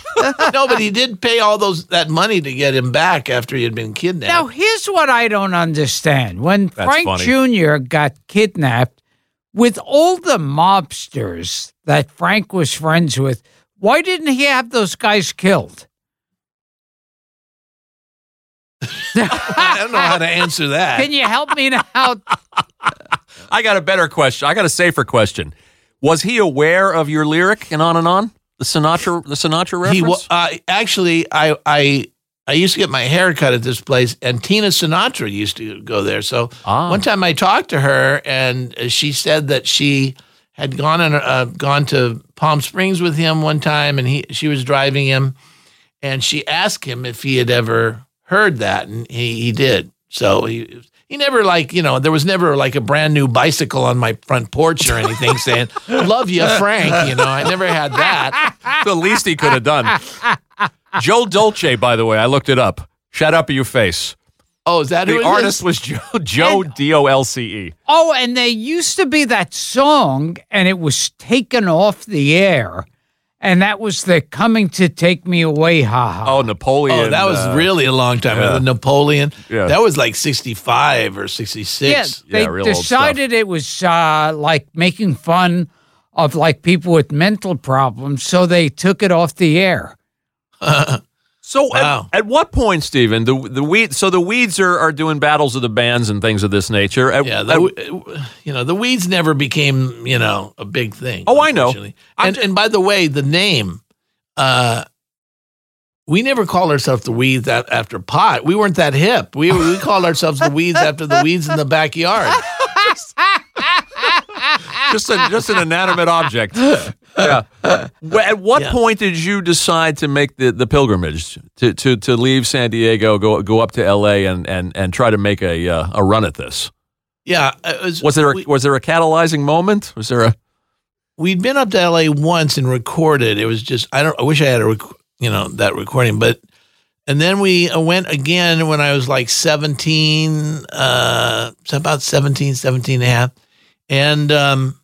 no, but he did pay all those that money to get him back after he had been kidnapped.
Now, here's what I don't understand. When
That's
Frank
funny.
Jr. got kidnapped, with all the mobsters that Frank was friends with, why didn't he have those guys killed?
I don't know how to answer that.
Can you help me out?
I got a better question. I got a safer question. Was he aware of your lyric and on and on? The Sinatra the Sinatra reference?
He uh, actually, I I I used to get my hair cut at this place, and Tina Sinatra used to go there. So
Ah.
one time I talked to her, and she said that she had gone and uh, gone to Palm Springs with him one time, and he she was driving him, and she asked him if he had ever heard that, and he, he did. So he he never like you know there was never like a brand new bicycle on my front porch or anything saying "Love you, Frank." You know, I never had that.
the least he could have done. Joe Dolce, by the way, I looked it up. Shut up, you face.
Oh, is that
The
it
artist
is?
was Joe, Joe D O L C E.
Oh, and there used to be that song, and it was taken off the air, and that was the "Coming to Take Me Away" ha ha.
Oh, Napoleon.
Oh, that was
uh,
really a long time.
yeah.
Napoleon.
Yeah.
That was like sixty-five or sixty-six.
yeah, they
Yeah, real
decided it was uh, like making fun of like people with mental problems, so they took it off the air.
So
Wow.
at, at what point, Stephen, the the weed so the weeds are, are doing battles of the bands and things of this nature. At-
Yeah, the, you know the weeds never became you know a big thing.
Oh, I know.
And and by the way, the name, uh, we never called ourselves the weeds after pot. We weren't that hip. We we called ourselves the weeds after the weeds in the backyard.
just a, just an inanimate object. Yeah. At what
Yeah.
point did you decide to make the, the pilgrimage to, to to leave San Diego, go go up to L.A. and and and try to make a uh, a run at this?
Yeah, it was,
Was there a,
we,
was there a catalyzing moment? Was there a
we'd been up to LA once and recorded. It was just I don't. I wish I had a rec- you know that recording, but and then we uh, went again when I was like seventeen, uh, so about 17, 17 and a half, and um,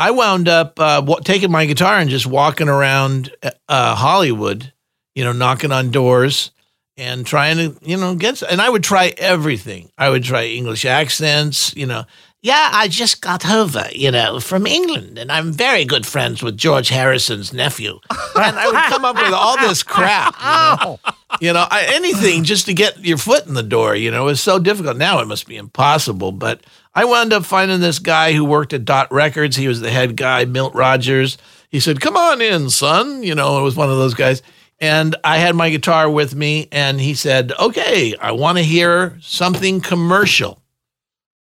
I wound up uh, wa- taking my guitar and just walking around uh, Hollywood, you know, knocking on doors and trying to, you know, get. And I would try everything. I would try English accents, you know. Yeah, I just got over, you know, from England, and I'm very good friends with George Harrison's nephew. And I would come up with all this crap, you know, you know I, anything just to get your foot in the door. You know, it was so difficult. Now it must be impossible. But I wound up finding this guy who worked at Dot Records. He was the head guy, Milt Rogers. He said, "Come on in, son." You know, it was one of those guys. And I had my guitar with me, and he said, "Okay, I want to hear something commercial."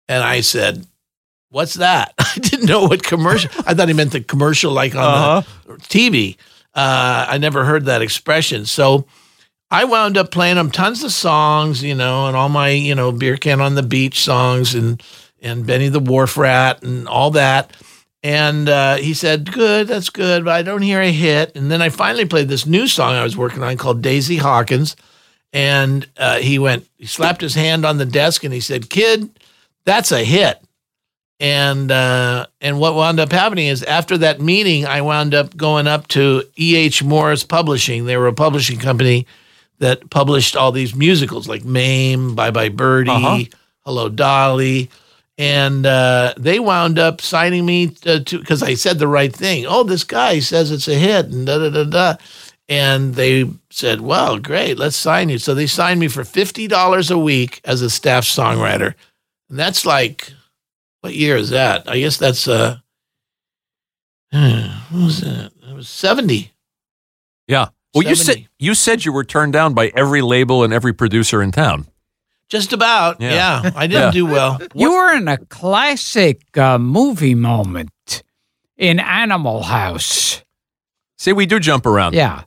And I said, What's that? I didn't know what commercial. I thought he meant the commercial like on the TV. Uh, I never heard that expression. So I wound up playing him tons of songs, you know, and all my, you know, beer can on the beach songs and and Benny the Wharf Rat and all that. And uh, he said, "Good, that's good, but I don't hear a hit." And then I finally played this new song I was working on called Daisy Hawkins, and uh, he went, he slapped his hand on the desk and he said, "Kid, that's a hit." And uh, and what wound up happening is after that meeting, I wound up going up to E. H. Morris Publishing. They were a publishing company that published all these musicals like Mame, Bye Bye Birdie,
Uh-huh.
Hello Dolly, and uh, they wound up signing me to because I said the right thing. Oh, this guy says it's a hit, and da da da da. And they said, "Well, great, let's sign you." So they signed me for fifty dollars a week as a staff songwriter, and that's like, what year is that? I guess that's uh, what was that? It was seventy.
yeah? Well, you said you said you were turned down by every label and every producer in town.
Just about.
Yeah.
Yeah, I didn't
Yeah.
do well.
You were in a classic uh, movie moment in Animal House.
See, we do jump around.
Yeah.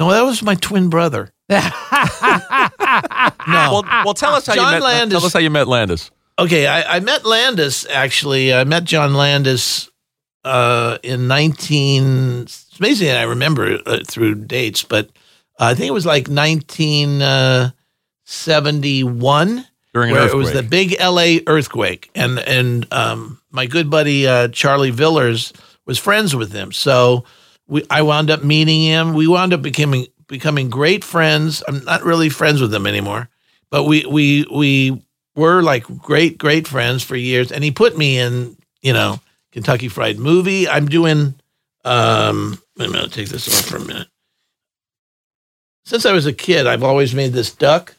No, that was my twin brother. No.
Well, well, tell us how
John
you met.
Landis-
Tell us how you met Landis.
Okay, I, I met Landis actually. I met John Landis uh, in 19. It's amazing I remember uh, through dates, but uh, I think it was like 1971
During
where it was the big LA earthquake, and and um, my good buddy uh, Charlie Villiers was friends with him, so we I wound up meeting him. We wound up becoming becoming great friends. I'm not really friends with him anymore, but we we we were like great great friends for years. And he put me in you know Kentucky Fried Movie. I'm doing. Um, wait a minute, take this off for a minute. Since I was a kid, I've always made this duck.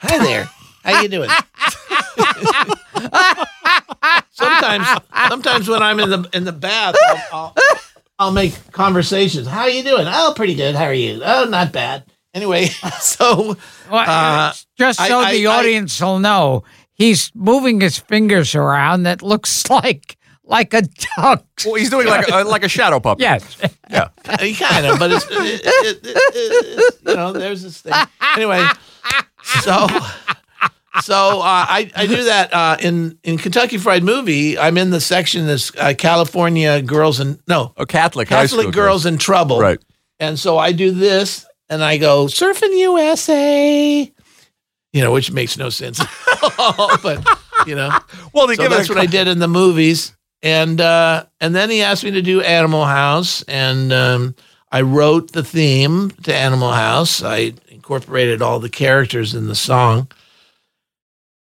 Hi there. How you doing? sometimes, sometimes when I'm in the in the bath, I'll, I'll, I'll make conversations. How you doing? Oh, pretty good. How are you? Oh, not bad. Anyway, so
Well,
Uh,
just so
I-
the
I- I-
audience will know, he's moving his fingers around that looks like like a duck.
Well, he's doing like a, like a shadow puppet.
Yes.
Yeah.
He kind of, but it's, it, it, it, it, you know, there's this thing. Anyway, so so uh, I I do that uh, in in Kentucky Fried Movie. I'm in the section that's uh, California girls and no
A Catholic
Catholic
school
girls in trouble.
Right.
And so I do this, and I go surfing USA. You know, which makes no sense, but you know.
Well, they
So
give
that's
a
what I did in the movies, and uh, and then he asked me to do Animal House, and um, I wrote the theme to Animal House. I incorporated all the characters in the song,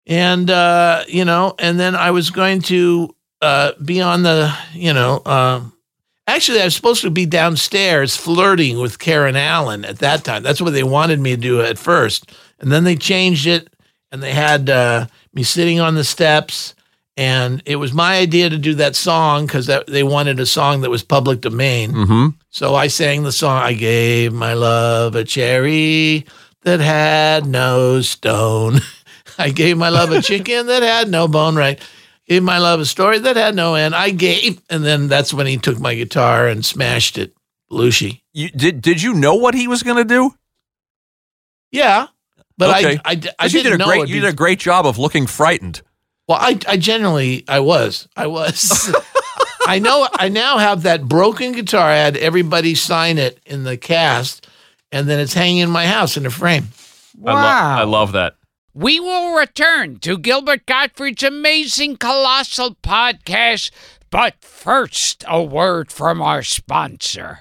and uh, you know, and then I was going to uh, be on the, you know, uh, actually I was supposed to be downstairs flirting with Karen Allen at that time. That's what they wanted me to do at first, and then they changed it, and they had uh, me sitting on the steps. And it was my idea to do that song because they wanted a song that was public domain.
Mm-hmm.
So I sang the song. I gave my love a cherry that had no stone. I gave my love a chicken that had no bone. Right. Gave my love a story that had no end. I gave, and then that's when he took my guitar and smashed it. Belushi.
You, did did you know what he was going to do?
Yeah, but
Okay.
I, I, I
'Cause you
didn't
did a
know
great you did a great job of looking frightened.
Well, I, I generally, I was, I was. I know, I now have that broken guitar. I had everybody sign it in the cast, and then it's hanging in my house in a frame.
I, lo-
Wow.
I love that.
We will return to Gilbert Gottfried's amazing colossal podcast, but first, a word from our sponsor.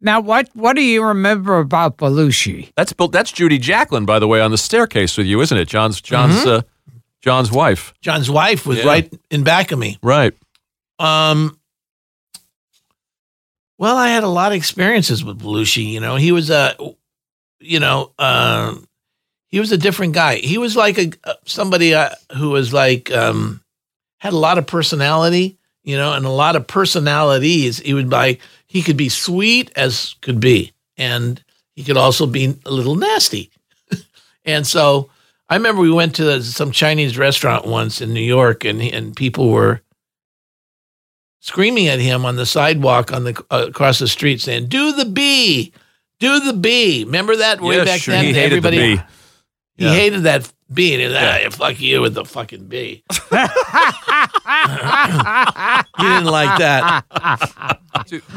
Now, what what do you remember about Belushi?
That's Bill- that's Judy Jacklin, by the way, on the staircase with you, isn't it? John's John's
Mm-hmm.
uh, John's wife.
John's wife was
Yeah.
right in back of me.
Right.
Um, well, I had a lot of experiences with Belushi. You know, he was a, you know, um, he was a different guy. He was like a somebody uh, who was like um, had a lot of personality. You know, and a lot of personalities. He would like he could be sweet as could be, and he could also be a little nasty. and so I remember we went to some Chinese restaurant once in New York, and and people were screaming at him on the sidewalk on the uh, across the street, saying, "Do the B, do the B." Remember that way
Yeah,
back
sure,
then?
he hated the
Everybody,
B.
he
Yeah.
hated that B, and he was, ah, fuck you with the fucking B. he didn't like that.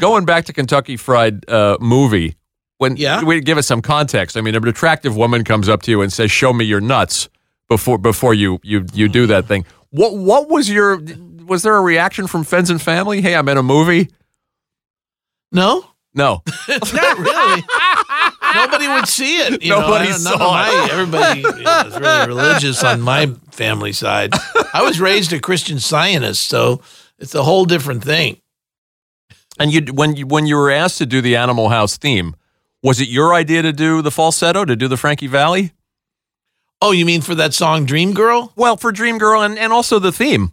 Going back to Kentucky Fried uh, movie, when
Yeah?
we give us some context. I mean, an attractive woman comes up to you and says, "Show me your nuts," before before you you you do that thing. What what was your was there a reaction from friends and family? Hey, I'm in a movie.
No,
No,
not really. Nobody would see it. You
Nobody
know, I don't- none of
saw
my-
it.
Everybody you know, was really religious on my family side. I was raised a Christian Scientist, so it's a whole different thing.
and you when you when you were asked to do the Animal House theme, was it your idea to do the falsetto to do the Frankie Valli?
Oh, you mean for that song Dream Girl?
Well, for Dream Girl and, and also the theme.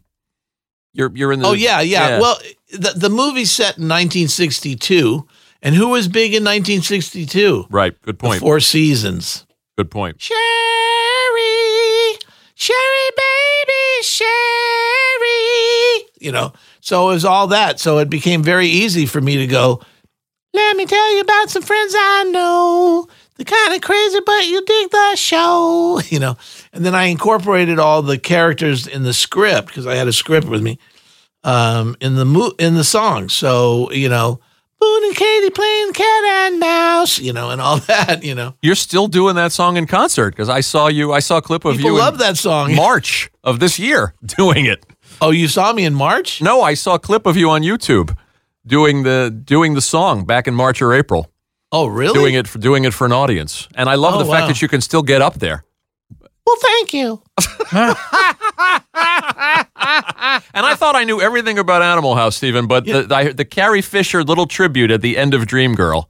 You're you're in the
Oh yeah, yeah. Well, the the movie's set in 1962, and who was big in 1962?
right. Good
The
point.
Four Seasons.
Good point.
Sherry, Sherry, baby, Sherry. You know, so it was all that. So it became very easy for me to go. Let me tell you about some friends I know. The kind of crazy, but you dig the show. You know, and then I incorporated all the characters in the script because I had a script with me um, in the mo- in the song. So you know, Boon and Katie playing cat and mouse. You know, and all that. You know,
You're still doing that song in concert because I saw you. I saw a clip of
people
you
love
in
that song.
March of this year doing it.
Oh, you saw me in March?
No, I saw a clip of you on YouTube doing the doing the song back in March or April,
Oh, really?
doing it for doing it for an audience. And I love
Oh,
the fact that you can still get up there.
Well, thank you.
And I thought I knew everything about Animal House, Stephen, but the, the the Carrie Fisher little tribute at the end of Dreamgirl,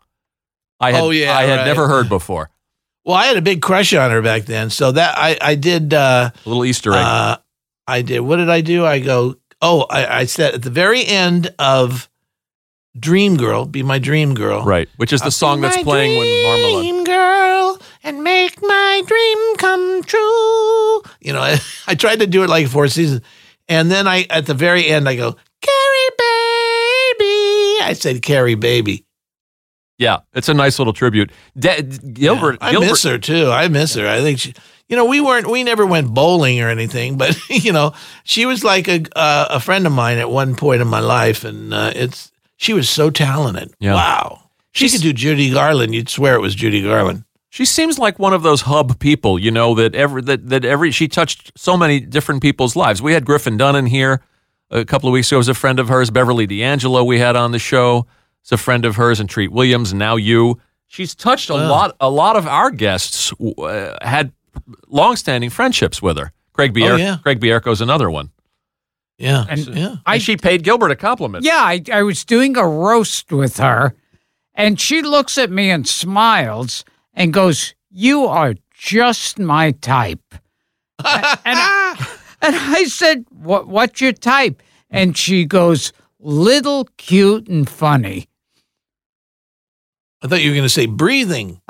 I had
Oh, yeah,
I had
right.
never heard before.
Well, I had a big crush on her back then, so that I I did. Uh,
A little Easter egg.
uh, I did. What did I do? I go. Oh, I, I said at the very end of Dream Girl, "Be My Dream Girl,"
right, which is the song that's playing when Marmalade.
Dream girl and make my dream come true. You know, I, I tried to do it like four seasons, and then I at the very end I go, "Carrie baby." I said, "Carrie baby."
Yeah, it's a nice little tribute. De- Gilbert,
I
Gilbert,
miss her too. I miss her. I think she. You know, we weren't. We never went bowling or anything, but you know, she was like a uh, a friend of mine at one point in my life, and uh, it's she was so talented.
Yeah.
Wow, she could do Judy Garland. You'd swear it was Judy Garland.
She seems like one of those hub people, you know, that every that that every she touched so many different people's lives. We had Griffin Dunne in here a couple of weeks ago. Was a friend of hers. Beverly D'Angelo we had on the show. It's a friend of hers, and Treat Williams. And now you. She's touched a
Wow.
lot. A lot of our guests uh, had longstanding friendships with her. Craig Bier-
Oh, yeah.
Craig Bierko's another one.
Yeah,
And
yeah.
And she paid Gilbert a compliment.
Yeah, I, I was doing a roast with her, and she looks at me and smiles and goes, "You are just my type." A- and, I, and I said, "What? What's your type?" And she goes, "Little, cute, and funny."
I thought you were going to say breathing.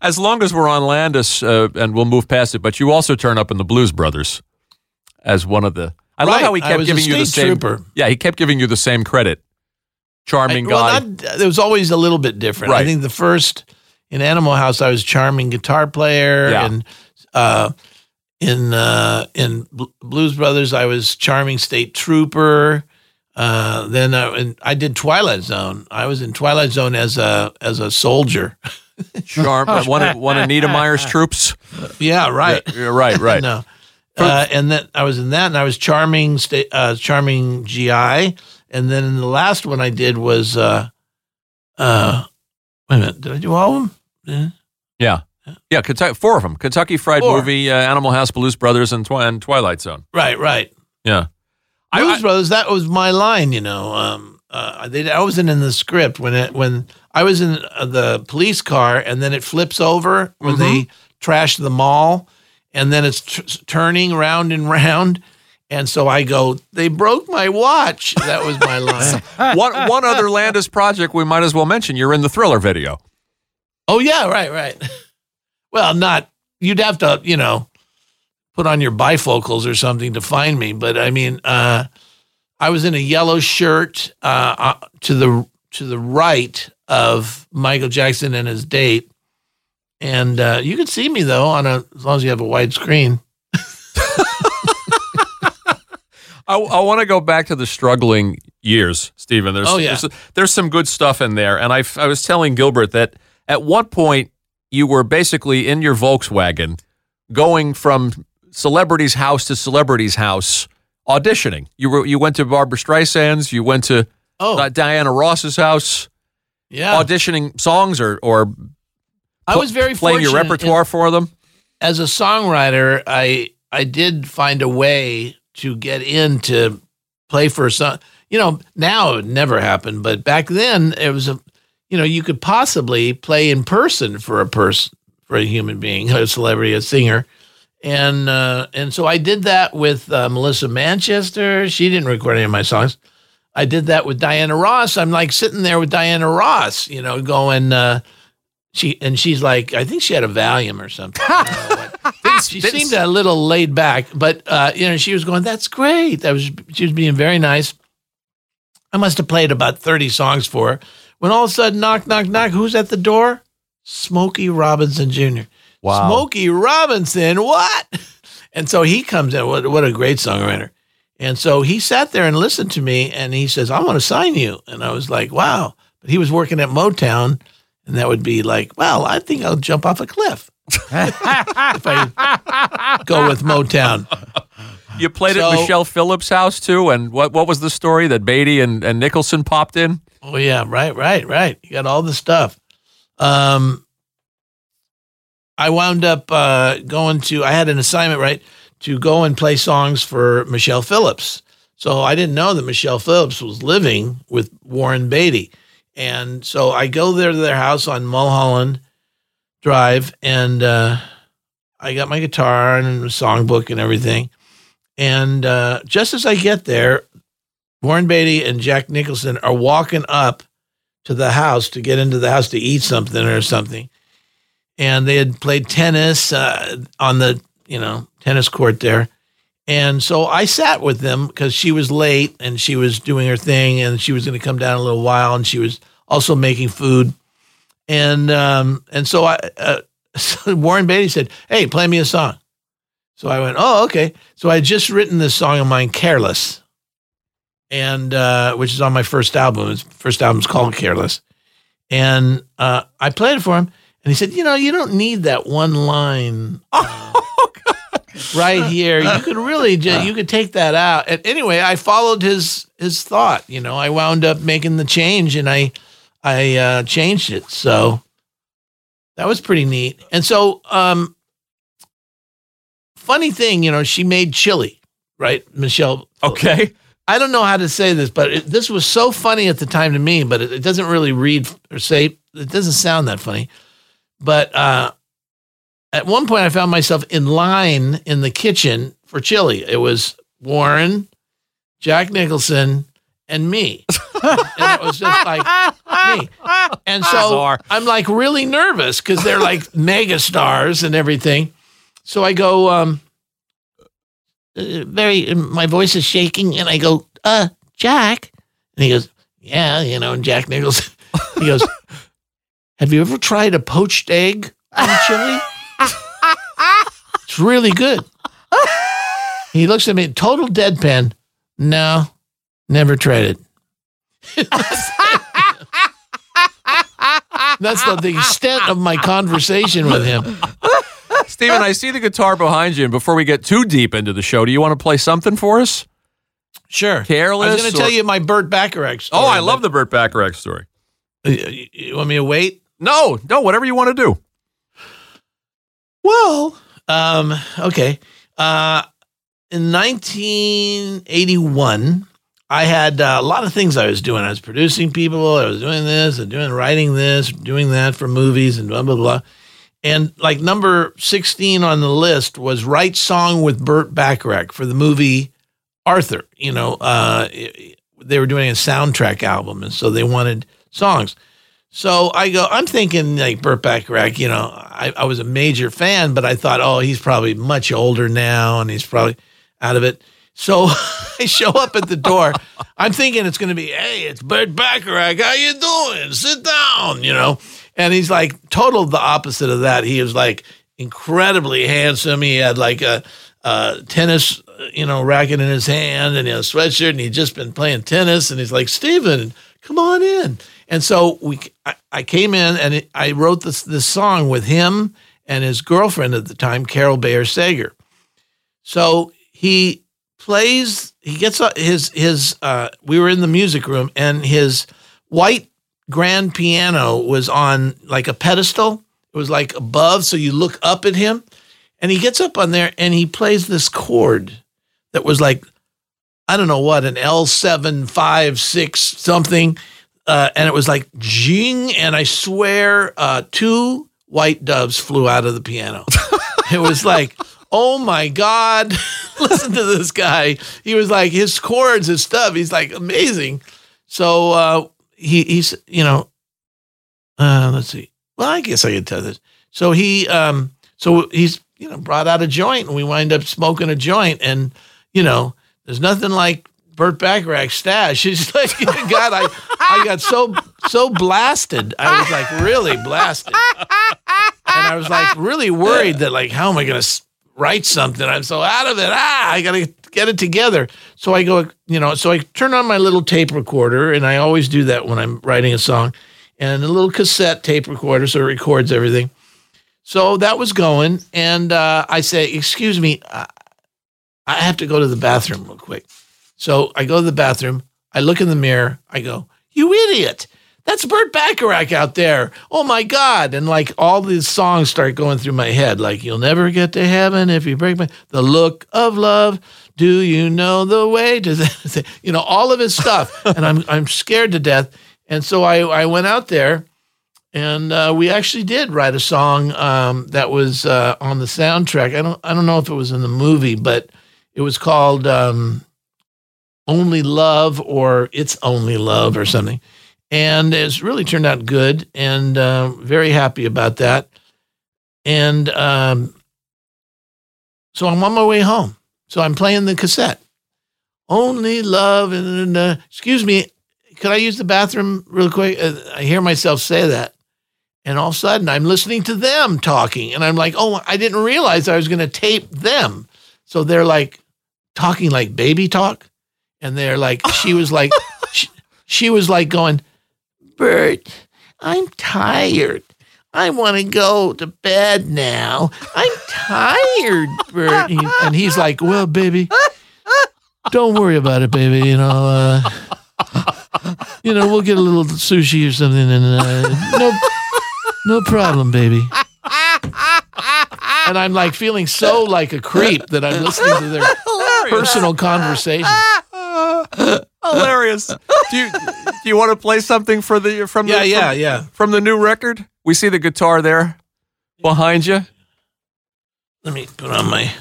As long as we're on Landis, uh, and we'll move past it, but you also turn up in the Blues Brothers as one of the. I love how he kept giving you the same.
trooper.
Yeah, he kept giving you the same credit. Charming
I- well,
guy.
not- there was always a little bit different. I think the first in Animal House, I was charming guitar player,
Yeah.
and uh, in uh, in Blues Brothers, I was charming state trooper. Uh, then I, and I did Twilight Zone. I was in Twilight Zone as a as a soldier.
Charm. one of one of Nita Meyer's troops.
Yeah, right.
Yeah, right, right.
no. Uh, and then I was in that, and I was charming, sta- uh, charming GI, and then the last one I did was, uh, uh, wait a minute, did I do all of them?
Yeah, yeah. Kentucky, four of them: Kentucky Fried
Four.
Movie, uh, Animal House, Blues Brothers, and, Twi- and Twilight Zone.
Right, right.
Yeah.
Blues
I-
Brothers, that was my line, you know. Um, uh, they, I wasn't in the script when it when I was in uh, the police car, and then it flips over when
Mm-hmm.
they trash the mall, and then it's t- turning round and round. And so I go, they broke my watch. That was my line.
one one other Landis project we might as well mention. You're in the Thriller video.
Oh yeah, right, right. Well, not you'd have to, you know, put on your bifocals or something to find me. But I mean, uh, I was in a yellow shirt uh, uh, to the to the right of Michael Jackson and his date, and uh, you could see me though on a as long as you have a wide screen.
I, I want to go back to the struggling years, Stephen. There's,
Oh, yeah.
there's there's some good stuff in there, and I I was telling Gilbert that at one point you were basically in your Volkswagen, going from celebrity's house to celebrity's house auditioning. You were you went to Barbra Streisand's, you went to
Oh
uh, Diana Ross's house,
yeah,
auditioning songs or or
I was very
playing your
fortunate in-
repertoire for them.
as a songwriter, I I did find a way to get in to play for some. You know, now it never happen, but back then it was a, you know, you could possibly play in person for a person, for a human being, a celebrity, a singer, and uh, and so I did that with uh, Melissa Manchester. She didn't record any of my songs. I did that with Diana Ross. I'm like sitting there with Diana Ross, you know, going. Uh, she and she's like, I think she had a Valium or something. I know what. She
didn't
seemed a little laid back, but uh, you know, she was going, "That's great." That was she was being very nice. I must have played about thirty songs for her. When all of a sudden, knock, knock, knock. Who's at the door? Smokey Robinson Jr.
Wow.
Smokey Robinson, what? And so he comes in. What, what a great songwriter. And so he sat there and listened to me and he says, I want to sign you. And I was like, wow. But he was working at Motown. And that would be like, well, I think I'll jump off a cliff if I go with Motown.
You played
So-
at Michelle Phillips' house too, and what what was the story that Beatty and, and Nicholson popped in?
Oh, yeah. Right, right, right. You got all the stuff. Um, I wound up uh, going to. I had an assignment right to go and play songs for Michelle Phillips. So I didn't know that Michelle Phillips was living with Warren Beatty, and so I go there to their house on Mulholland Drive, and uh, I got my guitar and songbook and everything. And uh, just as I get there, Warren Beatty and Jack Nicholson are walking up to the house to get into the house to eat something or something. And they had played tennis uh, on the, you know, tennis court there. And so I sat with them because she was late and she was doing her thing and she was going to come down a little while and she was also making food. And um, and so I uh, so Warren Beatty said, "Hey, play me a song." So I went, "Oh, okay." So I had just written this song of mine, "Careless," and uh, which is on my first album. His first album's called "Careless," and uh, I played it for him, and he said, "You know, you don't need that one line." uh, right here. You could really ju- you could take that out. And anyway, I followed his his thought. You know, I wound up making the change, and I I uh, changed it. So that was pretty neat. And so, um, funny thing, you know, she made chili, right, Michelle?
Okay.
I don't know how to say this, but it, this was so funny at the time to me, but it, it doesn't really read or say, it doesn't sound that funny. But uh, at one point, I found myself in line in the kitchen for chili. It was Warren, Jack Nicholson, and me. and it was just like me. And so I'm like really nervous because they're like mega stars and everything. So I go, um, uh, very, my voice is shaking, and I go, uh, Jack. And he goes, yeah, you know, and Jack Nicholson, he goes, have you ever tried a poached egg on chili? It's really good. He looks at me, total deadpan. No, never tried it. That's the, the extent of my conversation with him.
Stephen, I see the guitar behind you. And before we get too deep into the show, do you want to play something for us?
Sure.
Careless.
I was going to
or-
tell you my Burt Bacharach story.
Oh, I love the Burt Bacharach story.
Uh, you want me to wait?
No, no, whatever you want to do.
Well, um, okay. Uh, in 1981, I had uh, a lot of things I was doing. I was producing people. I was doing this and doing writing this, doing that for movies and blah blah blah. And like number 16 on the list was write song with Burt Bacharach for the movie Arthur. You know, uh, they were doing a soundtrack album, and so they wanted songs. So I go, I'm thinking like Burt Bacharach, you know, I, I was a major fan, but I thought, oh, he's probably much older now and he's probably out of it. So I show up at the door. I'm thinking it's going to be, hey, it's Burt Bacharach. How you doing? Sit down, you know. And he's like total the opposite of that. He was like incredibly handsome. He had like a, a tennis, you know, racket in his hand and he had a sweatshirt and he'd just been playing tennis. And he's like, Stephen, come on in. And so we, I, I came in and I wrote this this song with him and his girlfriend at the time, Carol Bayer Sager. So he plays. He gets his his. Uh, we were in the music room and his white grand piano was on like a pedestal. It was like above, so you look up at him, and he gets up on there and he plays this chord that was like I don't know what an L seven five six something, uh, and it was like jing, and I swear uh, two white doves flew out of the piano. it was like, oh my god, listen to this guy. He was like his chords, his stuff. He's like amazing. So uh, he he's you know, uh, let's see. Well, I guess I could tell this. So he um so he's you know brought out a joint and we wind up smoking a joint and you know there's nothing like Burt Bacharach stash. It's like God, I I got so so blasted. I was like really blasted, and I was like really worried that like how am I going to write something? I'm so out of it. Ah, I got to get it together. So I go, you know, so I turn on my little tape recorder, and I always do that when I'm writing a song, and a little cassette tape recorder, so it records everything. So that was going, and uh, I say, "Excuse me, I, I have to go to the bathroom real quick." So I go to the bathroom. I look in the mirror. I go, "You idiot! that's Burt Bacharach out there. Oh my God. And like all these songs start going through my head, like, you'll never get to heaven if you break my, the look of love. Do you know the way to, the, you know, all of his stuff. and I'm, I'm scared to death. And so I, I went out there and uh, we actually did write a song um, that was uh, on the soundtrack. I don't, I don't know if it was in the movie, but it was called um, Only Love or It's Only Love or something. And it's really turned out good and uh, very happy about that. And um, so i'm on my way home. So i'm playing the cassette. Only love and uh, excuse me could i use the bathroom real quick? Uh, i hear myself say that. And all of a sudden i'm listening to them talking and i'm like oh i didn't realize i was going to tape them. So they're like talking like baby talk and they're like she was like she, she was like going Burt, I'm tired. I want to go to bed now. I'm tired, Burt. He- and he's like, Well, baby, don't worry about it, baby. You know, uh, you know, we'll get a little sushi or something, and uh, no, no problem, baby. And I'm like feeling so like a creep that I'm listening to their personal conversation.
Hilarious. do you do you want to play something for the from
Yeah,
the
yeah,
from,
yeah.
from the new record? We see the guitar there behind you.
Let me put on my.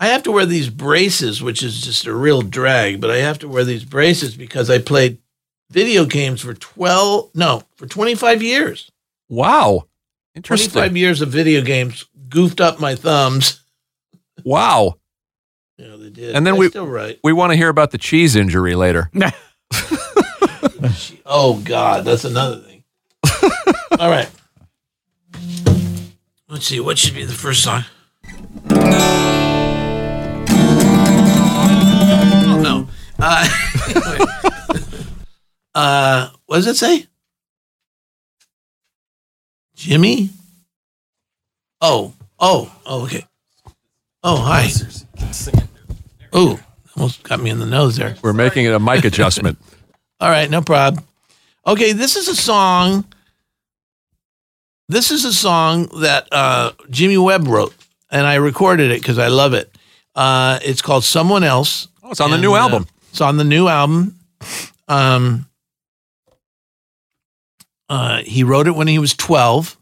I have to wear these braces, which is just a real drag, but I have to wear these braces because I played video games for 12, no, for 25 years.
Wow. Interesting.
25 years of video games goofed up my thumbs.
Wow.
Yeah, they did.
And then
I
we
still right.
we want to hear about the cheese injury later.
Oh God, that's another thing. All right. Let's see. What should be the first song? Oh no. Uh, uh, what does it say? Jimmy. Oh. Oh. Oh. Okay. Oh. Hi. Oh. Almost got me in the nose there.
We're making it a mic adjustment.
All right, no problem. Okay, this is a song. This is a song that uh, Jimmy Webb wrote, and I recorded it because I love it. Uh, it's called "Someone Else."
Oh, it's on the
And,
new
uh,
album.
it's on the new album. Um, uh, he wrote it when he was twelve,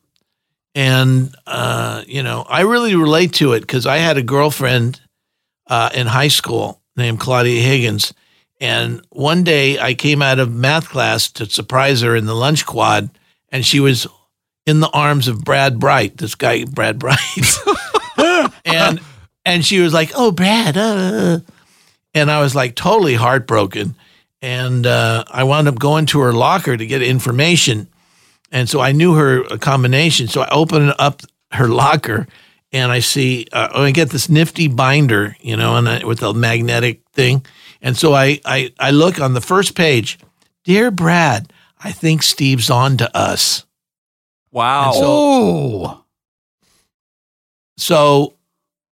and uh, you know I really relate to it because I had a girlfriend uh, in high school named Claudia Higgins. And one day I came out of math class to surprise her in the lunch quad, and she was in the arms of Brad Bright, this guy, Brad Bright. and and she was like, Oh, Brad. Uh. And I was like totally heartbroken. And uh, I wound up going to her locker to get information. And so I knew her combination. So I open up her locker and I see, uh, I get this nifty binder, you know, and I, with a magnetic thing. And so I, I, I look on the first page, Dear Brad, I think Steve's on to us.
Wow.
So,
Oh,
so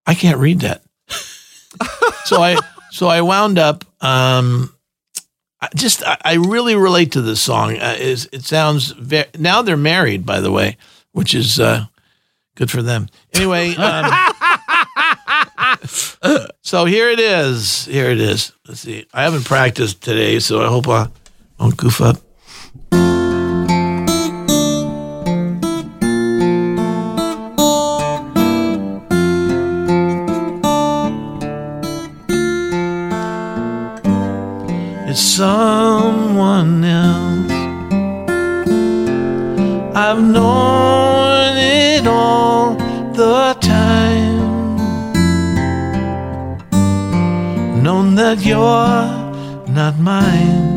I can't read that. so I, so I wound up, um, just, I, I really relate to this song. Uh, is it sounds very, now they're married, by the way, which is, uh, good for them. Anyway, um, so here it is. Here it is. Let's see. I haven't practiced today, so I hope I won't goof up. Someone else. I've known it all the time. Known that you're not mine.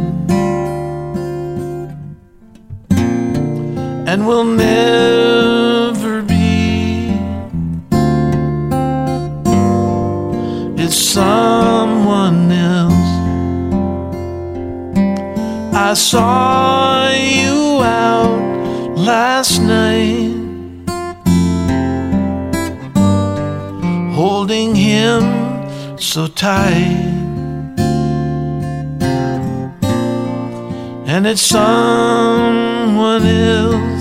And we'll never be. It's someone else. I saw you out last night, holding him so tight. and it's someone else.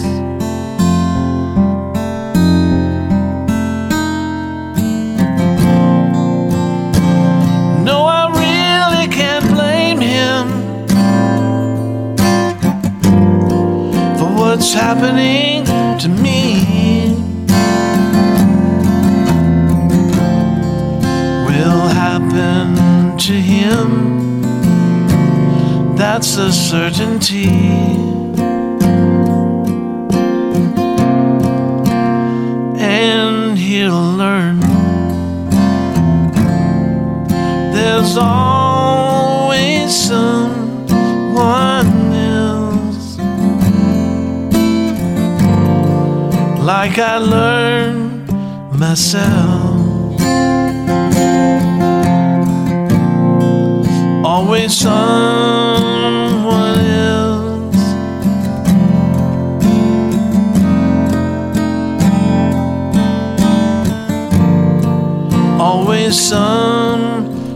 What's happening to me. Will happen to him that's a certainty. Like I learned myself. always someone else. Always someone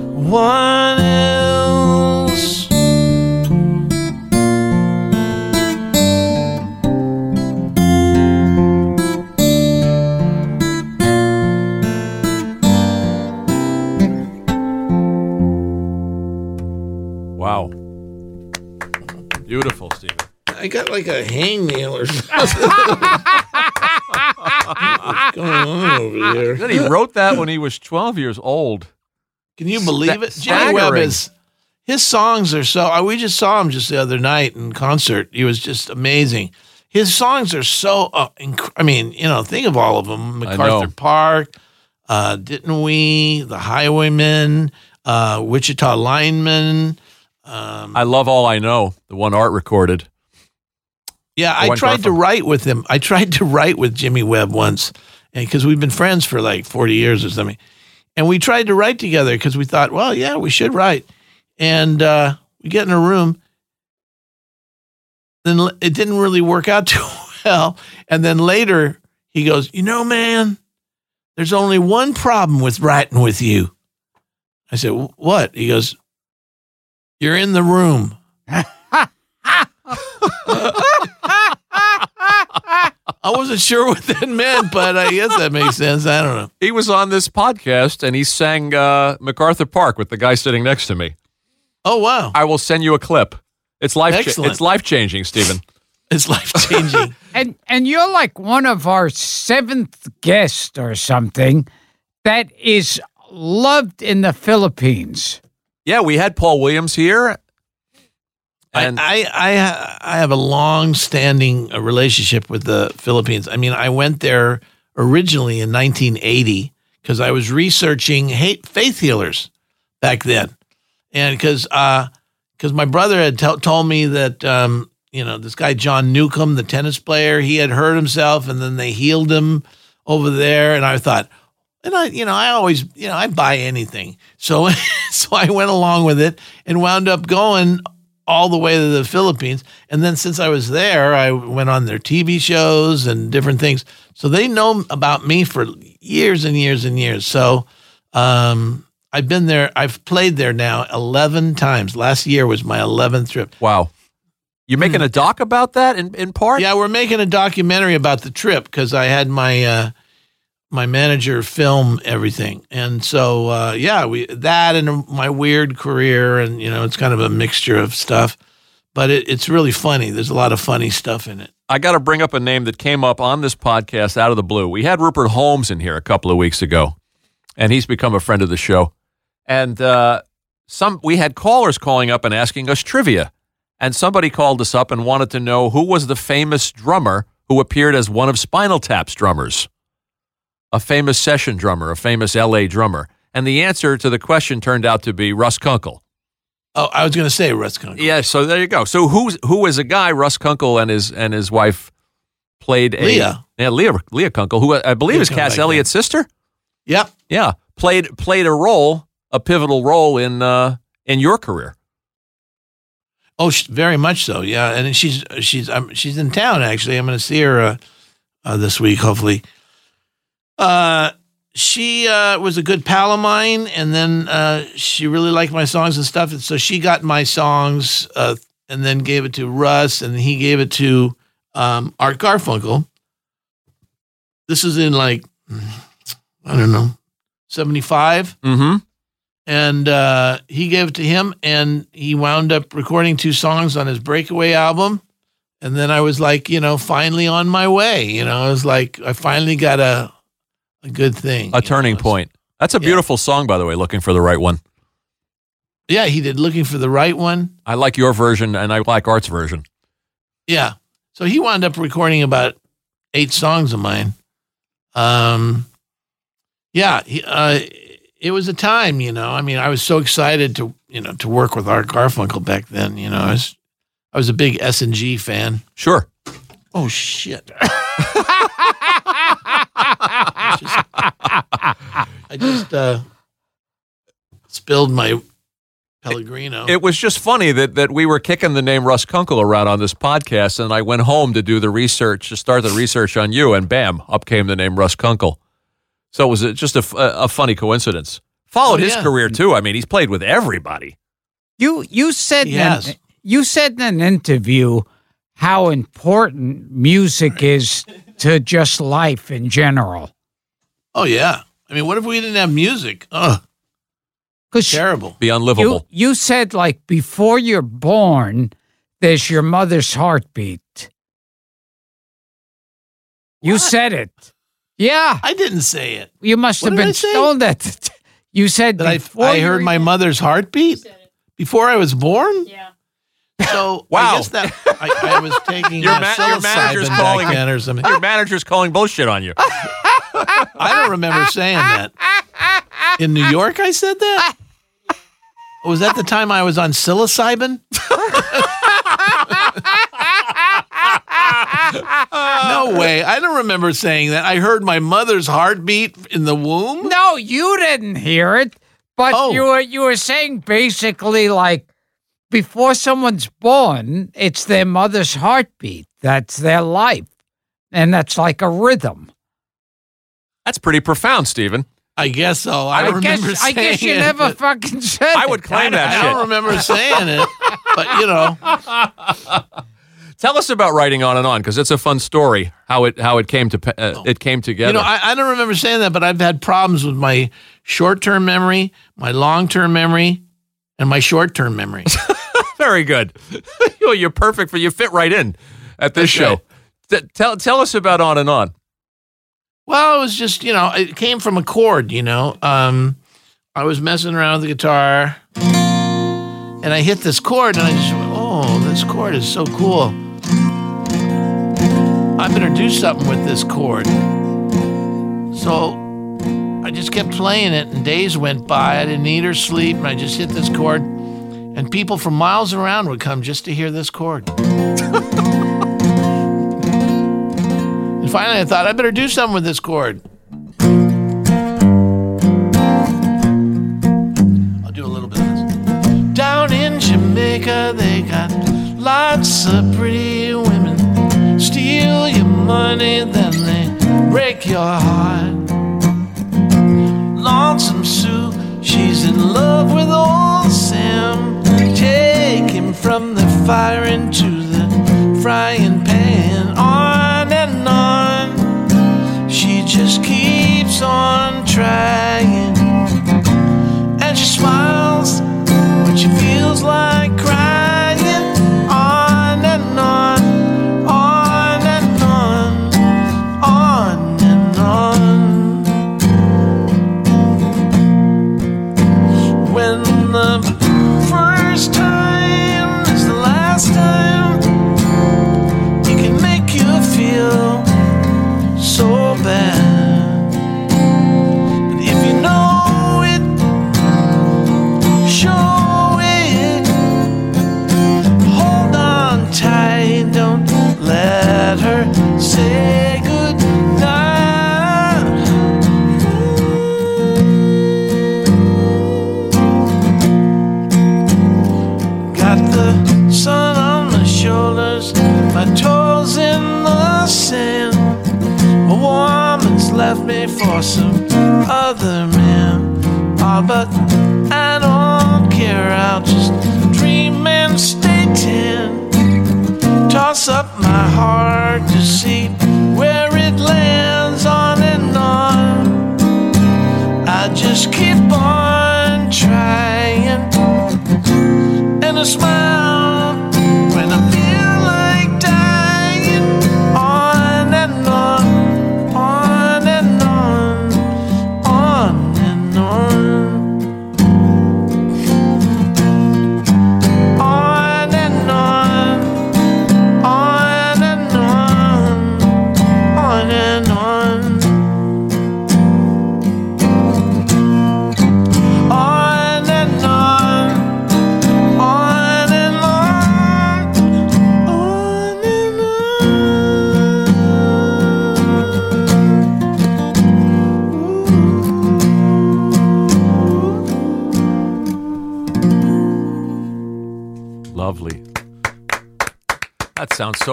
hangnail or something. What's going on over here?
Then he wrote that when he was 12 years old.
Can you believe it? Jimmy Webb is his songs are so. We just saw him just the other night in concert. He was just amazing. His songs are so. Uh, inc- I mean, you know, think of all of them: MacArthur. Park, uh, Didn't We, The Highwaymen, uh, Wichita Lineman. Um,
I love All I Know, the one Art recorded.
Yeah, I tried to write with him. I tried to write with Jimmy Webb once, because we've been friends for like forty years or something, and we tried to write together because we thought, well, yeah, we should write, and uh, we get in a room. Then it didn't really work out too well, and then later he goes, you know, man, there's only one problem with writing with you. I said, what? He goes, you're in the room. I wasn't sure what that meant, but I guess that makes sense. I don't know.
He was on this podcast and he sang uh, MacArthur Park with the guy sitting next to me.
Oh wow,
I will send you a clip. It's life.
Excellent.
it's life changing, Stephen.
it's life changing.
And and you're like one of our seventh guests or something that is loved in the Philippines.
yeah, we had Paul Williams here, and
I, I I I have a long standing uh, relationship with the Philippines. I mean, I went there originally in 1980 because I was researching hate faith healers back then, and because because my brother had tell told me that um, you know this guy John Newcombe, the tennis player, he had hurt himself, and then they healed him over there, and I thought. And I, you know, I always, you know, I buy anything. So, so I went along with it and wound up going all the way to the Philippines. And then since I was there, I went on their TV shows and different things. So they know about me for years and years and years. So um, I've been there. I've played there now 11 times. Last year was my 11th trip.
wow, You're making a doc about that in in part?
Hmm. Yeah, we're making a documentary about the trip because I had my uh, my manager film everything, and so uh, yeah, we that and my weird career, and you know, it's kind of a mixture of stuff, but it, it's really funny. There's a lot of funny stuff in it.
I got to bring up a name that came up on this podcast out of the blue. We had Rupert Holmes in here a couple of weeks ago, and he's become a friend of the show. And uh, some we had callers calling up and asking us trivia, and somebody called us up and wanted to know who was the famous drummer who appeared as one of Spinal Tap's drummers, a famous session drummer, a famous L.A. drummer. And the answer to the question turned out to be Russ Kunkel.
Oh, I was going to say Russ Kunkel.
Yeah, so there you go. So who's who is a guy Russ Kunkel and his and his wife played a
Leah.
Yeah, Leah Leah Kunkel, who I believe
Leah
is Cass Elliott's sister.
Yep.
Yeah, played played a role, a pivotal role in uh, in your career.
Oh, very much so. Yeah, and she's she's um, she's in town actually. I'm going to see her uh, uh, this week, hopefully. Uh, she uh, was a good pal of mine, and then uh, she really liked my songs and stuff, and so she got my songs uh, and then gave it to Russ, and he gave it to um, Art Garfunkel. This is in like I don't know, seventy five,
Mm-hmm.
and uh, he gave it to him, and he wound up recording two songs on his Breakaway album. And then I was like, you know, finally on my way. You know, I was like, I finally got a a good thing.
A turning point. That's a
Yeah.
beautiful song, by the way. Looking for the right one.
Yeah, he did looking for the right one.
I like your version, and I like Art's version.
Yeah. So he wound up recording about eight songs of mine. Um, yeah, he, uh, it was a time, you know. I mean, I was so excited to, you know, to work with Art Garfunkel back then. You know, I was, I was a big S and G fan.
Sure.
Oh shit! I just uh, spilled my Pellegrino.
It was just funny that that we were kicking the name Russ Kunkel around on this podcast, and I went home to do the research to start the research on you, and bam, up came the name Russ Kunkel. So it was a- just a, f- a- a funny coincidence. Followed
Oh,
his
yeah.
career too. I mean, he's played with everybody.
You you said
He
in you said in an interview how important music is to just life in general.
oh yeah. I mean, what if we didn't have music? Ugh,
Because
terrible.
Be
you
unlivable.
you said like before you're born, there's your mother's heartbeat. You said it. Yeah,
I didn't say it.
you must
What
have
did I
been
say?
told that. You said
That I,
before
I
you
heard my mother's heartbeat before I was born.
Yeah.
So
Wow.
I guess that I, I was taking
Your
uh,
ma- your manager's calling-
back then or something.
Your manager's calling bullshit on you.
I don't remember saying that. In New York, I said that. Was that the time I was on psilocybin? no way. I don't remember saying that. I heard my mother's heartbeat in the womb.
No, you didn't hear it, but
Oh.
you were you were saying basically like before someone's born, it's their mother's heartbeat. That's their life. And that's like a rhythm.
That's pretty profound, Stephen.
I guess so. I, don't
guess
remember
I guess you
it,
never fucking said
I would claim
I,
that
I
shit.
don't remember saying it, but you know,
Tell us about writing on and on because it's a fun story how it how it came to uh, it came together.
you know, I, I don't remember saying that, but I've had problems with my short-term memory, my long-term memory, and my short-term memory.
Very good. You're perfect for you. Fit right in at this
That's
show. T- tell tell us about on and on.
Well, it was just, you know, it came from a chord, you know. Um, I was messing around with the guitar and I hit this chord and I just went, oh, this chord is so cool. I better do something with this chord. So I just kept playing it and days went by. I didn't eat or sleep and I just hit this chord. And people from miles around would come just to hear this chord. And finally, I thought I better do something with this chord. I'll do a little bit of this. Down in Jamaica, they got lots of pretty women. Steal your money, then they break your heart. Lonesome Sue, she's in love with old Sam. Him from the fire into the frying pan. On and on, she just keeps on trying. And she smiles when she feels like crying.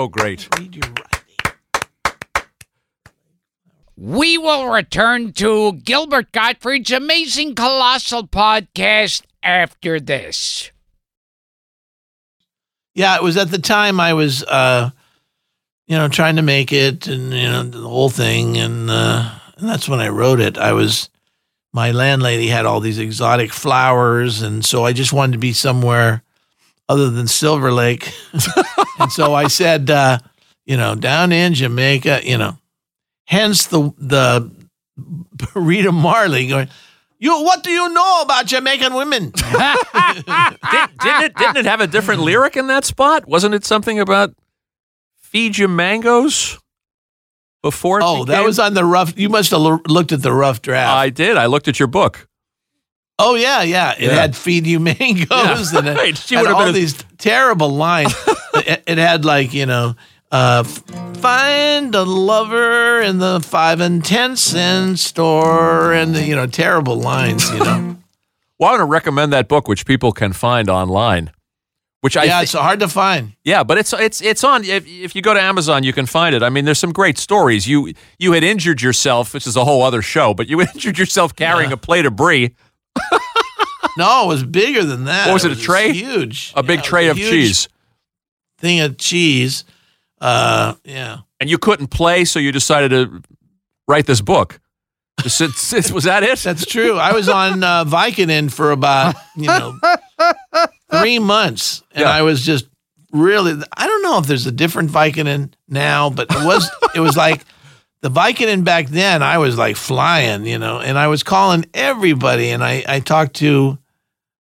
So great.
We will return to Gilbert Gottfried's amazing colossal podcast after this.
Yeah, it was at the time I was, uh, you know, trying to make it and, you know, the whole thing. And, uh, and that's when I wrote it. I was, my landlady had all these exotic flowers. And so I just wanted to be somewhere other than Silver Lake. and so I said, uh, you know, down in Jamaica, you know, hence the, the Rita Marley going, you, what do you know about Jamaican women?
Did, didn't it didn't it have a different lyric in that spot? Wasn't it something about feed you mangoes before?
Oh, that was on the rough. You must have lo- looked at the rough draft.
I did. I looked at your book.
Oh yeah, yeah. It
Yeah.
had "Feed You mangoes
Yeah,
and it
right. She
had
would have
all
been a-
these terrible lines. it, it had like you know, uh, find a lover in the five and ten cent store, and you know, terrible lines. You know,
Well, I want to recommend that book, which people can find online. Which I
yeah,
thi-
it's hard to find.
Yeah, but it's it's it's on. If, if you go to Amazon, you can find it. I mean, there's some great stories. You you had injured yourself, which is a whole other show, but you injured yourself carrying a plate of brie,
No, it was bigger than that.
What was it, a
was
tray?
Huge.
a big
Yeah,
tray
was
of cheese,
Thing of cheese. Uh, yeah.
and you couldn't play, so you decided to write this book. Just sit- sit- was that it?
That's true. I was on uh, Vicodin for about you know three months, and
Yeah.
I was just really. I don't know if there's a different Vicodin now, but it was. it was like the Vicodin back then. I was like flying, you know, and I was calling everybody, and I I talked to.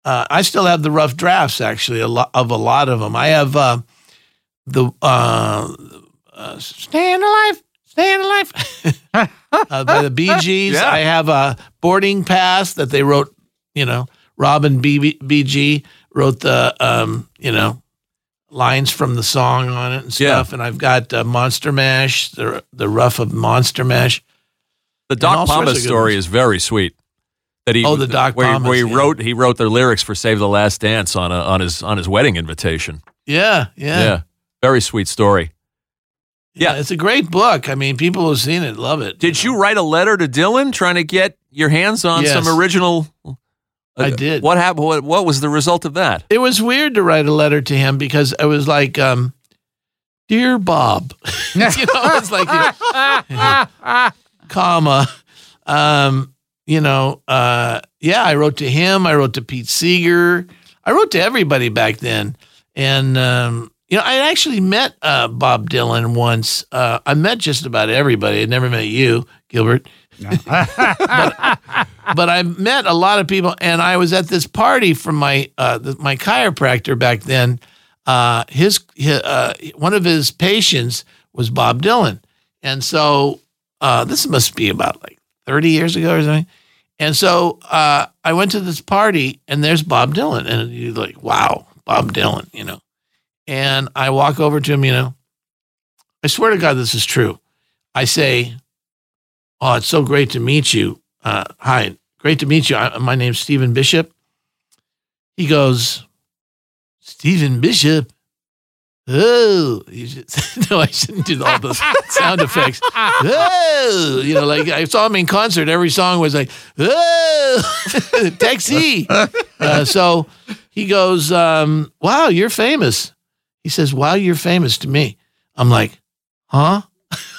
Uh, I still have the rough drafts actually a lot of a lot of them. I have uh, the uh, uh, staying alive, staying alive uh, by the Bee Gees.
Yeah.
I have a boarding pass that they wrote. You know, Robin B- BG wrote the um, you know lines from the song on it and
Yeah.
stuff. And I've got uh, Monster Mash, the the rough of Monster Mash.
The Doc Pomus story
ones.
is very sweet. That he
Oh, the Doc
where, he-
Pomus,
where he
yeah.
wrote he wrote the lyrics for "Save the Last Dance" on a, on his on his wedding invitation.
Yeah, yeah, yeah.
very sweet story.
yeah. It's a great book. I mean, people who've seen it love it.
Did you write a letter to Dylan trying to get your hands on
Yes.
some original?
I did.
What happened? What, what was the result of that?
It was weird to write a letter to him because I was like, um, "Dear Bob," you know, it's like, comma, um, you know, uh, yeah. I wrote to him. I wrote to Pete Seeger. I wrote to everybody back then, and um, you know, I actually met uh, Bob Dylan once. Uh, I met just about everybody. I never met you, Gilbert. But, I met a lot of people, and I was at this party from my uh, the, my chiropractor back then. Uh, his, his uh, one of his patients was Bob Dylan, and so uh, this must be about like thirty years ago or something. And so uh, I went to this party, and there's Bob Dylan, and you're like, "Wow, Bob Dylan," you know. And I walk over to him, you know. I swear to God, this is true. I say, "Oh, it's so great to meet you. Uh, hi, great to meet you. I, my name's Stephen Bishop." He goes, "Stephen Bishop." Oh, you should, no, I shouldn't do all those sound effects. Oh, you know, like I saw him in concert. Every song was like, oh, taxi. Uh, so he goes, um, "Wow, you're famous." He says, Wow, you're famous to me. I'm like, Huh?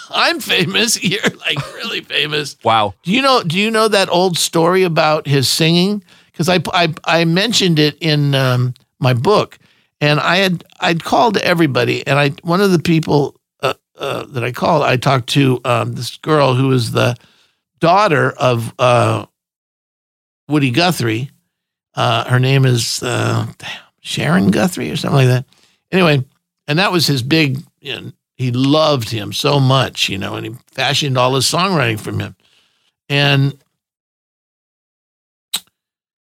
I'm famous. You're like really famous.
Wow.
Do you know? Do you know that old story about his singing? Because I, I I mentioned it in um, my book, and I had I'd called everybody, and I one of the people uh, uh, that I called, I talked to um, this girl who is the daughter of uh, Woody Guthrie. Uh, her name is uh, damn, Sharon Guthrie or something like that. Anyway, and that was his big. You know, he loved him so much, you know, and he fashioned all his songwriting from him. And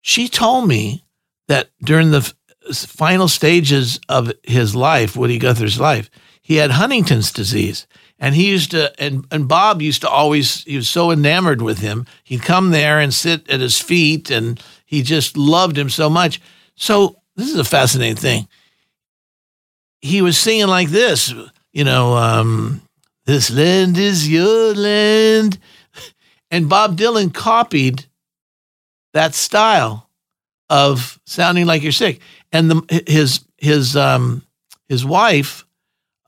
she told me that during the final stages of his life, Woody Guthrie's life, he had Huntington's disease. And he used to, and, and Bob used to always, he was so enamored with him. He'd come there and sit at his feet, and he just loved him so much. So, this is a fascinating thing. He was singing like this, you know, um, this land is your land. And Bob Dylan copied that style of sounding like you're sick. And the, his his um, his wife,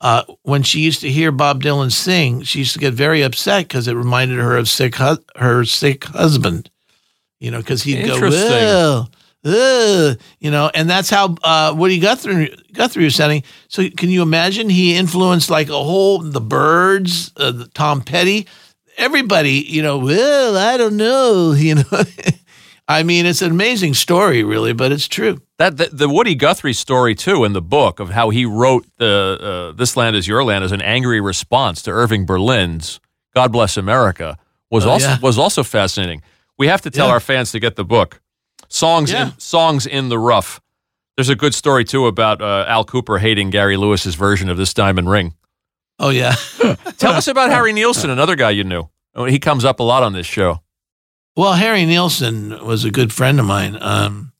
uh, when she used to hear Bob Dylan sing, she used to get very upset because it reminded her of sick hu- her sick husband. You know, because he'd go, well, uh, you know, and that's how uh, Woody Guthrie Guthrie was sounding. So can you imagine he influenced like a whole the Byrds, uh, the Tom Petty, everybody. You know, well, I don't know. You know, I mean, it's an amazing story, really, but it's true.
That the, the Woody Guthrie story too in the book of how he wrote the uh, "This Land Is Your Land" as an angry response to Irving Berlin's "God Bless America" was
Oh,
also
yeah.
was also fascinating. We have to tell
Yeah.
our fans to get the book. Songs
Yeah.
in songs in the rough. There's a good story too about uh, Al Kooper hating Gary Lewis's version of this diamond ring.
Oh yeah.
Tell us about Harry Nilsson, another guy you knew. Oh, He comes up a lot on this show.
Well, Harry Nilsson was a good friend of mine. Um,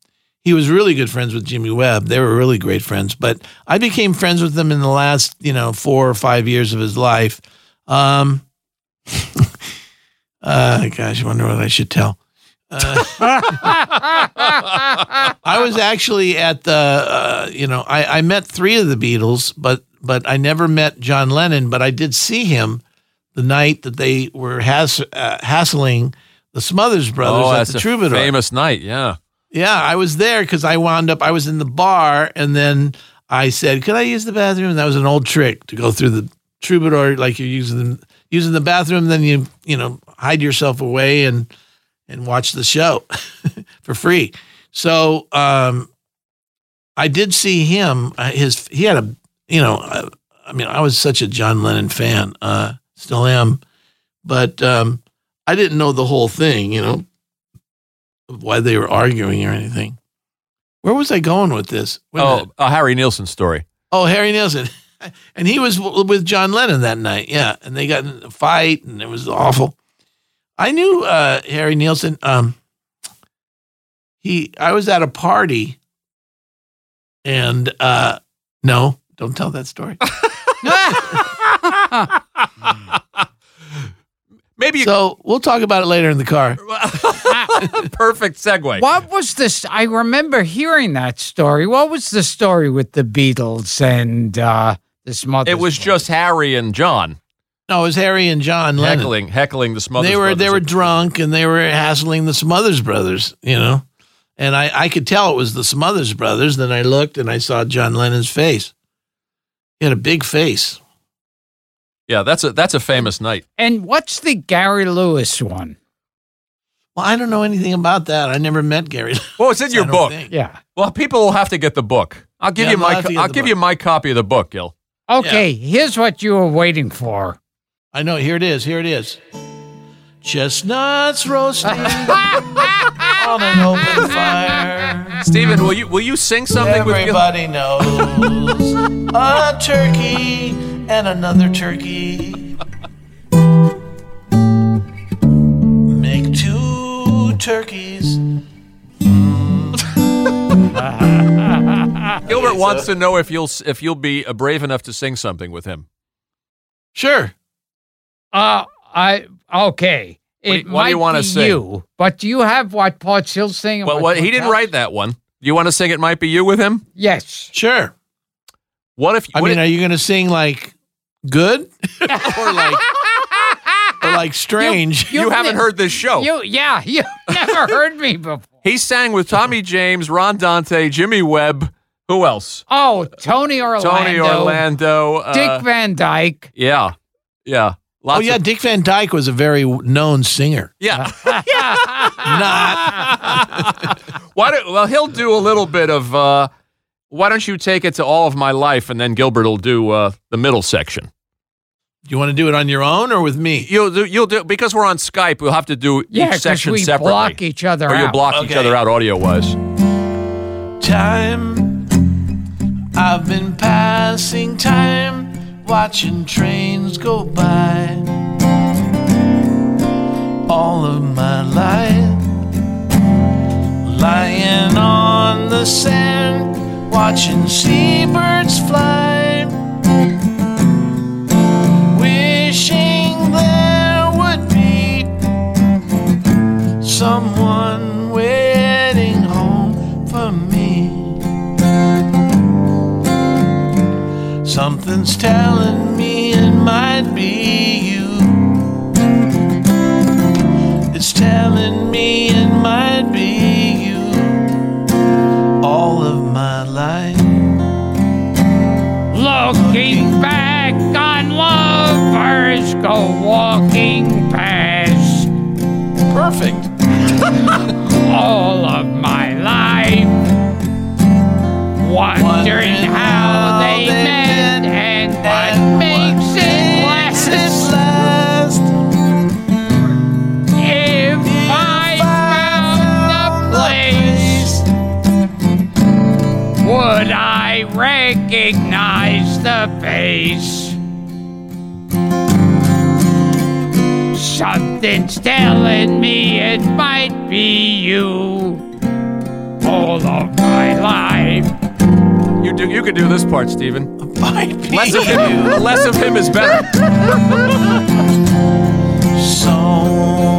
he was really good friends with Jimmy Webb. They were really great friends. But I became friends with him in the last, you know, four or five years of his life. Um, uh, gosh, I wonder what I should tell. Uh, I was actually at the, uh, you know, I, I met three of the Beatles, but but I never met John Lennon. But I did see him the night that they were hass- uh, hassling the Smothers Brothers
oh,
at
that's
the
a
Troubadour.
famous night. Yeah.
Yeah, I was there because I wound up. I was in the bar, and then I said, "Could I use the bathroom?" And that was an old trick to go through the Troubadour, like you're using the using the bathroom. Then you you know hide yourself away and and watch the show for free. So um, I did see him. Uh, his he had a you know I, I mean I was such a John Lennon fan, uh, still am, but um, I didn't know the whole thing. You know of why they were arguing or anything. Where was I going with this? Wait
Oh, a Harry Nilsson story.
oh, Harry Nilsson. And he was with John Lennon that night. Yeah. And they got in a fight and it was awful. I knew uh, Harry Nilsson. Um, he, I was at a party and uh, no, don't tell that story.
Maybe you
so we'll talk about it later in the car.
perfect segue.
What was this? I remember hearing that story. What was the story with the Beatles and uh, the Smothers?
It was just Harry and John
No, it was Harry and John Lennon.
heckling, heckling the Smothers
they were they were
at the-
drunk and they were hassling the Smothers brothers, you know. And I, I could tell it was the Smothers brothers. Then I looked and I saw John Lennon's face. He had a big face.
Yeah, that's a that's a famous night.
And what's the Gary Lewis one?
Well, I don't know anything about that. I never met Gary.
Well, it's in your
I don't
book.
think.
Yeah.
Well, people will have to get the book. I'll give
Yeah,
you
they'll
my
have to
co-
get
I'll
the
give
book.
you my copy of the book, Gil.
Okay, here's what you were waiting for.
I know. Here it is. Here it is. Chestnuts roasting on an open fire.
Stephen, will you will you sing something with Gil?
Everybody knows a turkey and another turkey make two turkeys.
Gilbert wants to know if you'll if you'll be uh, brave enough to sing something with him.
Sure.
Uh, I okay.
What do
It
you- what do you wanna
be
sing?
you, but do you have what Paul Hill sing? and
Well,
what
what, he didn't
Hill-
write that one. You want to sing? It might be you with him.
Yes.
Sure.
What if?
I
what
mean,
if-
are you going to sing like good or like or like strange?
you, haven't heard this show.
You, yeah, you never heard me before.
he sang with Tommy James, Ron Dante, Jimmy Webb. Who else?
Oh, Tony Orlando.
Tony Orlando. uh,
Dick Van Dyke.
Yeah, yeah.
Oh yeah,
of-
Dick Van Dyke was a very known singer.
yeah.
Not
Why do, well, he'll do a little bit of. Uh, why don't you take it to all of my life, and then Gilbert will do uh, the middle section.
Do you want to do it on your own or with me?
You'll do. You'll do because we're on Skype. We'll have to do
Yeah,
each
'cause
section
we
separately,
block each other
or you'll
out.
block each other out audio wise.
Time. I've been passing time, watching trains go by. All of my life, lying on the sand, watching seabirds fly. Wishing there would be someone Something's telling me it might be you. It's telling me it might be you. All of my life.
Looking back on lovers go walking past.
Perfect.
all face? Something's telling me it might be you all of my life.
You do. You could do this part, Stephen.
Might be
Less of
you.
him. less of him is better.
So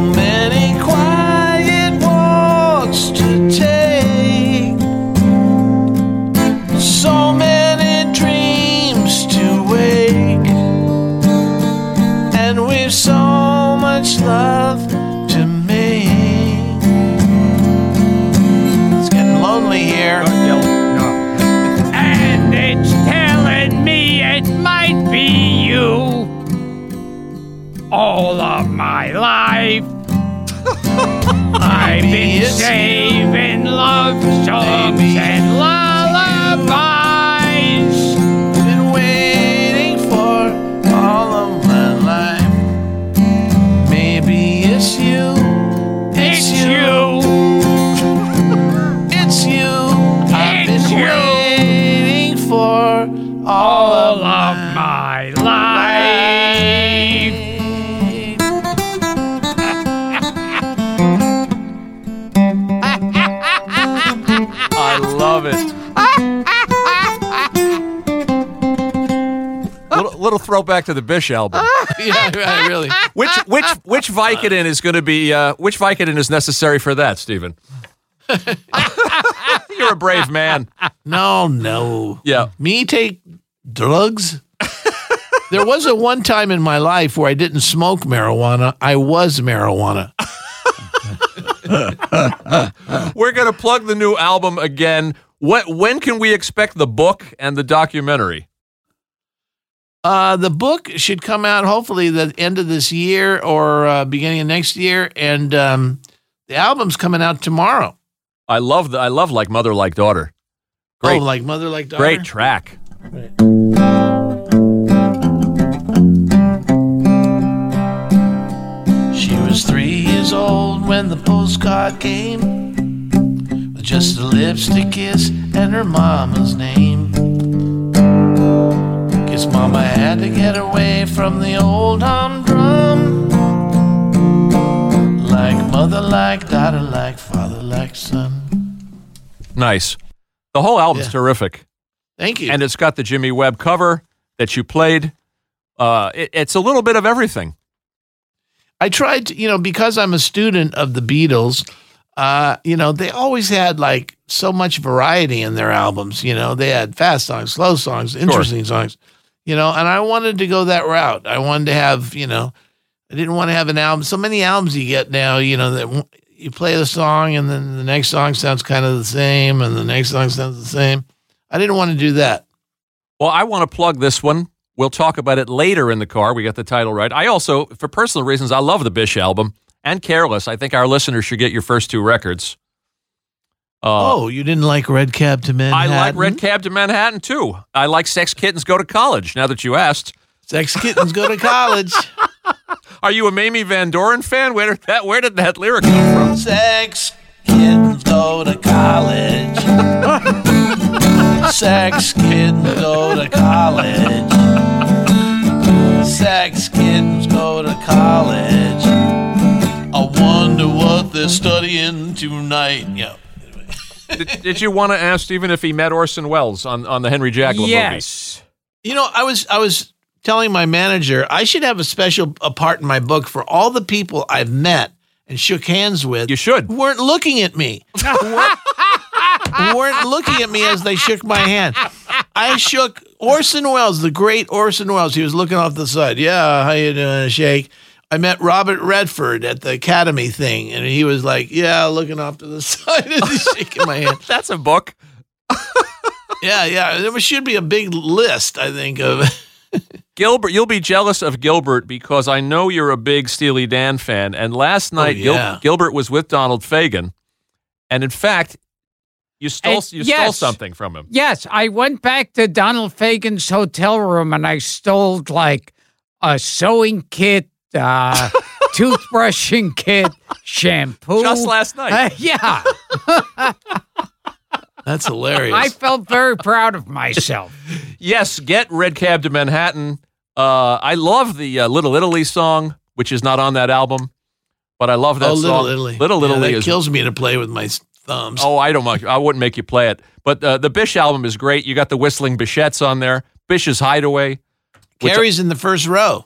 love to make. It's getting lonely here.
And it's telling me it might be you all of my life. I've been saving love songs
Maybe
and lullabies.
Throwback to the Bish album.
yeah, right, really.
Which which which Vicodin is going to be? Uh, which Vicodin is necessary for that, Stephen? You're a brave man.
No, no.
Yeah.
Me take drugs? there was a one time in my life where I didn't smoke marijuana. I was marijuana.
We're going to plug the new album again. What? When can we expect the book and the documentary?
Uh, the book should come out hopefully the end of this year or uh, beginning of next year, and um, the album's coming out tomorrow.
I love the. I love like mother, like daughter. Great,
Oh, like mother, like daughter.
great track.
She was three years old when the postcard came, with just a lipstick kiss and her mama's name. Guess mama had to get away from the old humdrum. Like mother, like daughter, like father, like son.
Nice. The whole album's
Yeah.
terrific,
Thank you.
and it's got the Jimmy Webb cover that you played. Uh, it, it's a little bit of everything.
I tried to, you know, because I'm a student of the Beatles, uh, you know, they always had like so much variety in their albums. You know, they had fast songs, slow songs, interesting songs. You know, and I wanted to go that route. I wanted to have, you know, I didn't want to have an album. So many albums you get now, you know, that you play the song and then the next song sounds kind of the same, and the next song sounds the same. I didn't want to do that.
Well, I want to plug this one. We'll talk about it later in the car. We got the title right. I also, for personal reasons, I love the Bish album and Careless. I think our listeners should get your first two records. Uh,
oh, you didn't like Red Cab to Manhattan?
I like Red Cab to Manhattan too. I like Sex Kittens Go to College. Now that you asked,
Sex Kittens Go to College.
are you a Mamie Van Doren fan? Where did that Where did that lyric come from?
Sex kittens go to college. Sex kittens go to college. Sex kittens go to college. I wonder what they're studying tonight. Yeah.
Did, did you want to ask Stephen if he met Orson Welles on, on the Henry Jaglom movie?
Yes.
You know, I was I was telling my manager I should have a special a part in my book for all the people I've met and shook hands with.
You should.
who weren't looking at me. who, weren't, who weren't looking at me as they shook my hand. I shook Orson Welles, the great Orson Welles. He was looking off the side. Yeah, how you doing, Shake? I met Robert Redford at the Academy thing, and he was like, "Yeah," looking off to the side and he's shaking my hand.
That's a book.
Yeah, yeah. There should be a big list, I think, of.
Gilbert, you'll be jealous of Gilbert because I know you're a big Steely Dan fan. And last oh, night,
Oh, yeah.
Gilbert was with Donald Fagen, and in fact, you stole
And
you stole something from him.
Yes, I went back to Donald Fagen's hotel room and I stole like a sewing kit, uh, toothbrushing kit, shampoo.
Just last night.
Uh, yeah,
That's hilarious.
I felt very proud of myself.
Yes, get Red Cab to Manhattan. Uh, I love the uh, Little Italy song, which is not on that album, but I love that
oh,
song.
Little Italy.
Little
Yeah,
Italy
that
is
kills me to play with my thumbs.
Oh, I don't. mind- I wouldn't make you play it. But uh, the Bish album is great. You got the Whistling Bichettes on there. Bish's Hideaway. which-
Carrie's in the first row.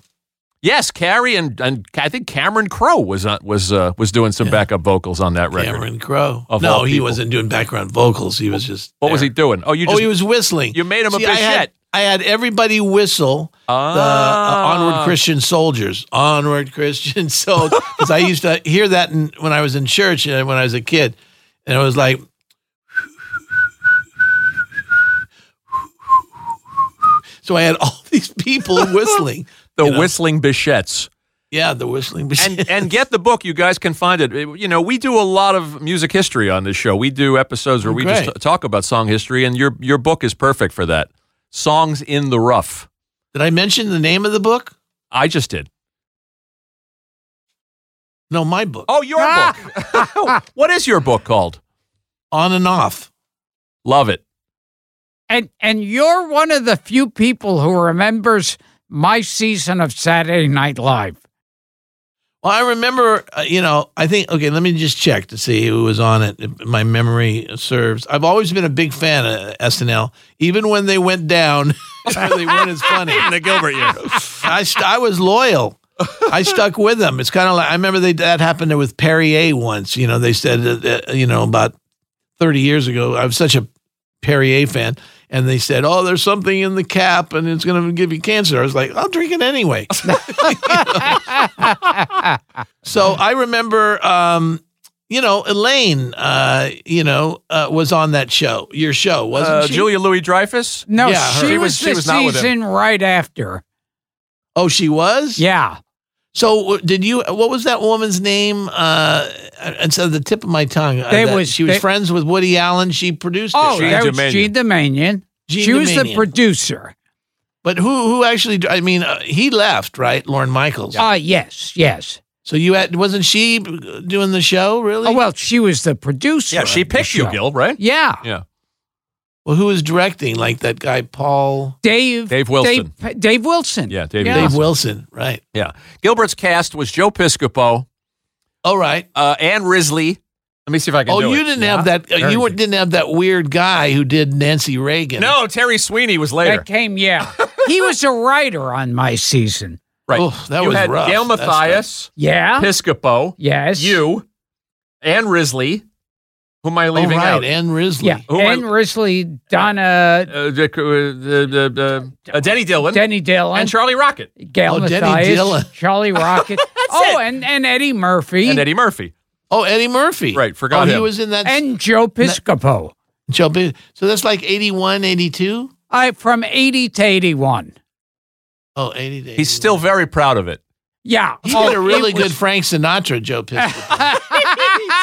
Yes, Carrie and and I think Cameron Crowe was on, was uh, was doing some backup vocals on that record.
Cameron Crowe. No, he wasn't doing background vocals. He was just.
What was he doing? Oh, you
oh, he was whistling.
you made him a
See, I had,
bichette.
I had everybody whistle the uh,
Ah.
"Onward Christian Soldiers." Onward Christian Soldiers. Because I used to hear that in, when I was in church and when I was a kid, and it was like. So I had all these people whistling.
The
you know.
Whistling Bichettes.
Yeah, the whistling.
and and get the book. You guys can find it. It- You know, we do a lot of music history on this show. We do episodes where oh, we just t- talk about song history, and your your book is perfect for that. Songs in the rough.
Did I mention the name of the book?
I just did.
No, my book.
Oh, your ah! book. what is your book called?
On and off.
Love it.
And and you're one of the few people who remembers my season of Saturday Night Live.
Well, I remember, uh, you know, I think, okay, let me just check to see who was on it. If my memory serves. I've always been a big fan of SNL, even when they went down, they weren't as funny.
the Gilbert year.
I, st- I was loyal. I stuck with them. It's kind of like, I remember they, that happened with Perrier once. You know, they said, that, uh, you know, about 30 years ago, I was such a Perrier fan. And they said, "Oh, there's something in the cap, and it's going to give you cancer." I was like, "I'll drink it anyway." so I remember, um, you know, Elaine, uh, you know, uh, was on that show, your show, wasn't
Uh,
she?
Julia Louis Dreyfus.
No,
Yeah,
she,
She
was,
was- she
the
was not with him.
season right after.
Oh, she was.
Yeah.
So did you? What was that woman's name? Uh, it's at the tip of my tongue. Uh,
They
that-
was-
she was
they-
friends with Woody Allen. She produced
Oh,
it. Right?
that was Jean Doumanian.
Gene
she was the producer.
But who who actually? I mean, uh, he left, right? Lorne Michaels.
Ah, yes, yes.
So you had wasn't she doing the show? Really?
Oh well, she was the producer.
Yeah, she picked you. Gil, right?
Yeah,
Yeah.
Well, who was directing? Like that guy, Paul
Dave.
Dave Wilson.
Dave, Dave Wilson.
Yeah, Dave
Yeah.
Dave Wilson, right?
Yeah. Gilbert's cast was Joe Piscopo,
All right.
uh, Ann Risley. Let me see if I can
Oh,
do
you
it.
didn't
Yeah.
have that. Uh, you
good.
didn't have that weird guy who did Nancy Reagan.
No, Terry Sweeney was later.
That came. Yeah, he was a writer on my season.
Right.
Oh, that
you
was
had
rough.
Gail
That's
Matthius,
Yeah.
Piscopo,
yes.
you, Ann Risley. Who am I
Oh,
leaving
right,
out?
Ann Risley.
Yeah,
Who am I-
Ann Risley, Donna,
Uh, the- the- the- the- uh, Denny Dillon
Denny Dillon,
and Charlie Rocket
Gail
Oh, Denny Dillon.
Charlie Rocket. oh, and, and Eddie Murphy
and Eddie Murphy.
Oh, Eddie Murphy.
Right, forgot
oh, he was in that.
and Joe Piscopo.
Joe Bi- So that's like 81, 82?
I from 80 to 81.
Oh, 80 to
He's still very proud of it.
Yeah.
He
Oh,
did a really
it was-
good Frank Sinatra, Joe Piscopo.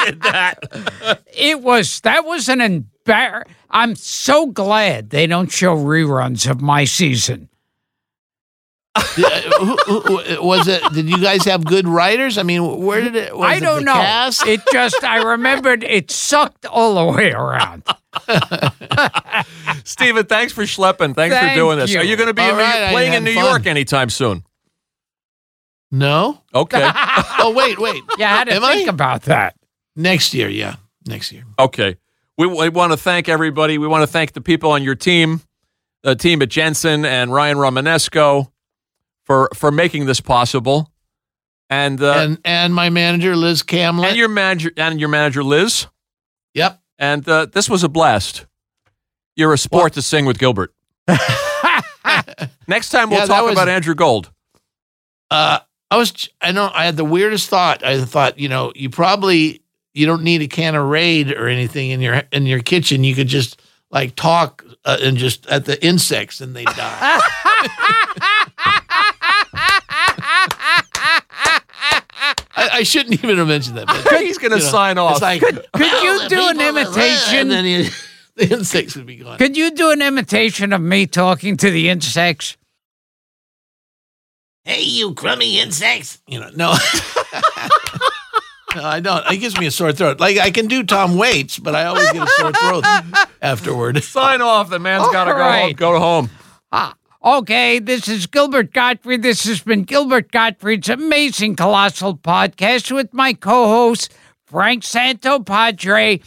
Did that.
It was that was an embar. I'm so glad they don't show reruns of my season.
Did- uh, who- who- who- was it? Did you guys have good writers? I mean, where did it? Was
I don't
the
know.
Cast?
It just I remembered it sucked all the way around.
Stephen, thanks for schlepping. Thanks for doing this.
you.
Are you going to be in
right, I
playing in New
fun.
York anytime soon?
no.
Okay.
Oh, wait, wait.
You had to
Am
think
I?
about that.
Next year, yeah, next year.
Okay. We, we want to thank everybody. We want to thank the people on your team, the team at Jensen and Ryan Romanesco for for making this possible. And uh,
and and my manager Liz Camlet.
and your manager and your manager Liz.
yep.
And uh, this was a blast. You're a sport to sing with Gilbert. Next time we'll
Yeah,
talk
was-
about Andrew Gold.
Uh, I was. I know. I had the weirdest thought. I thought, you know, you probably you don't need a can of Raid or anything in your in your kitchen. You could just like talk uh, and just at the insects and they die. I, I shouldn't even have mentioned that. But,
He's going to
you know,
sign off.
It's like,
Could you do an
people that-
imitation?
And then you, the insects would be gone.
Could you do an imitation of me talking to the insects?
Hey, you crummy insects! You know, no. no, I don't. It gives me a sore throat. Like I can do Tom Waits, but I always get a sore throat afterward.
sign off. The man's got to
All
go home. Go home.
Ah, okay, this is Gilbert Gottfried. This has been Gilbert Gottfried's amazing colossal podcast with my co-host Frank Santopadre,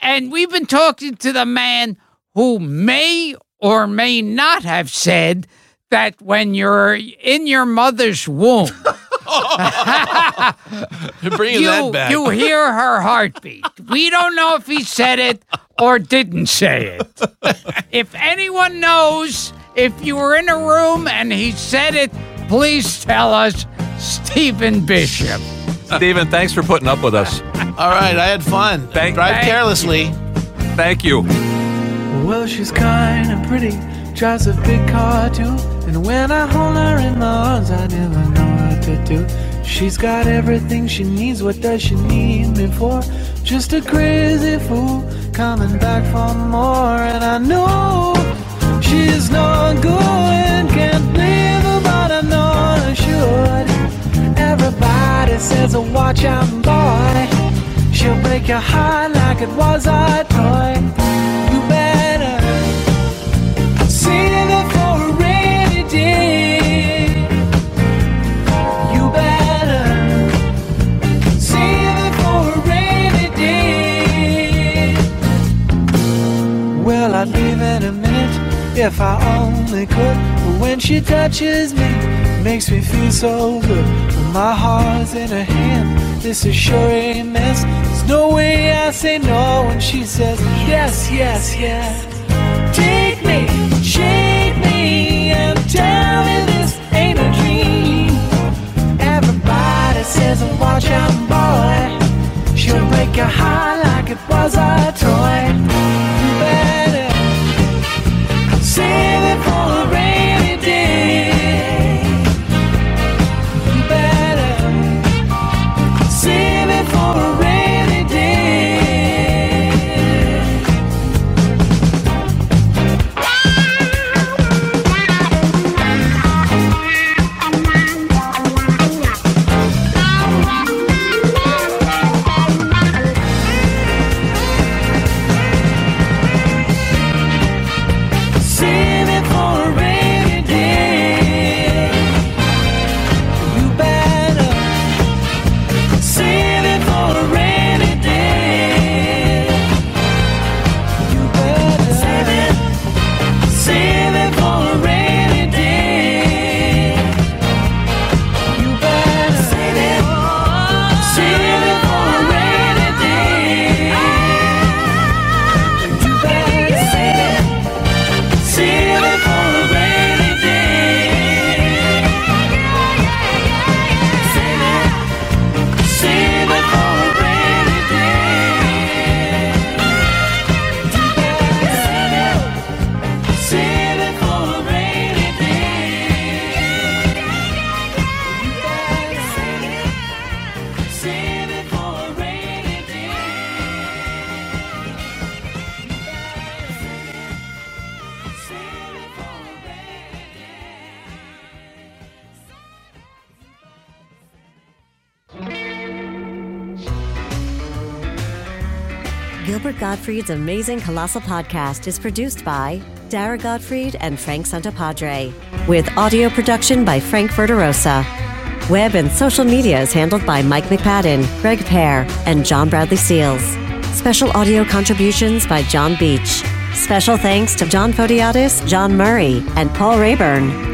and we've been talking to the man who may or may not have said that when you're in your mother's womb,
Bringing that
you,
back.
you hear her heartbeat. We don't know if he said it or didn't say it. if anyone knows, if you were in a room and he said it, please tell us, Stephen Bishop.
Stephen, thanks for putting up with us.
All right, I had fun.
Thank-
Drive
thank
carelessly.
Thank you.
Well, she's kind of pretty, drives a big car too. And when I hold her in my arms, I never know what to She's got everything she needs, what does she need me for? Just a crazy fool coming back for more. And I know she's not good, can't her, but I know I should. Everybody says, oh, watch out, boy. She'll break your heart like it was a toy. If I only could. But when she touches me, makes me feel so good. When my heart's in her hand, this is sure a mess. There's no way I say no when she says yes, yes, yes. Take me, shake me, and tell me this ain't a dream. Everybody says, watch out, boy. She'll break your heart like it was a toy.
Gottfried's Amazing Colossal Podcast is produced by Dara Gottfried and Frank Santopadre, with audio production by Frank Verderosa. Web and social media is handled by Mike McPadden, Greg Pear, and John Bradley Seals. Special audio contributions by John Beach. Special thanks to John Fotiadis, John Murray, and Paul Rayburn.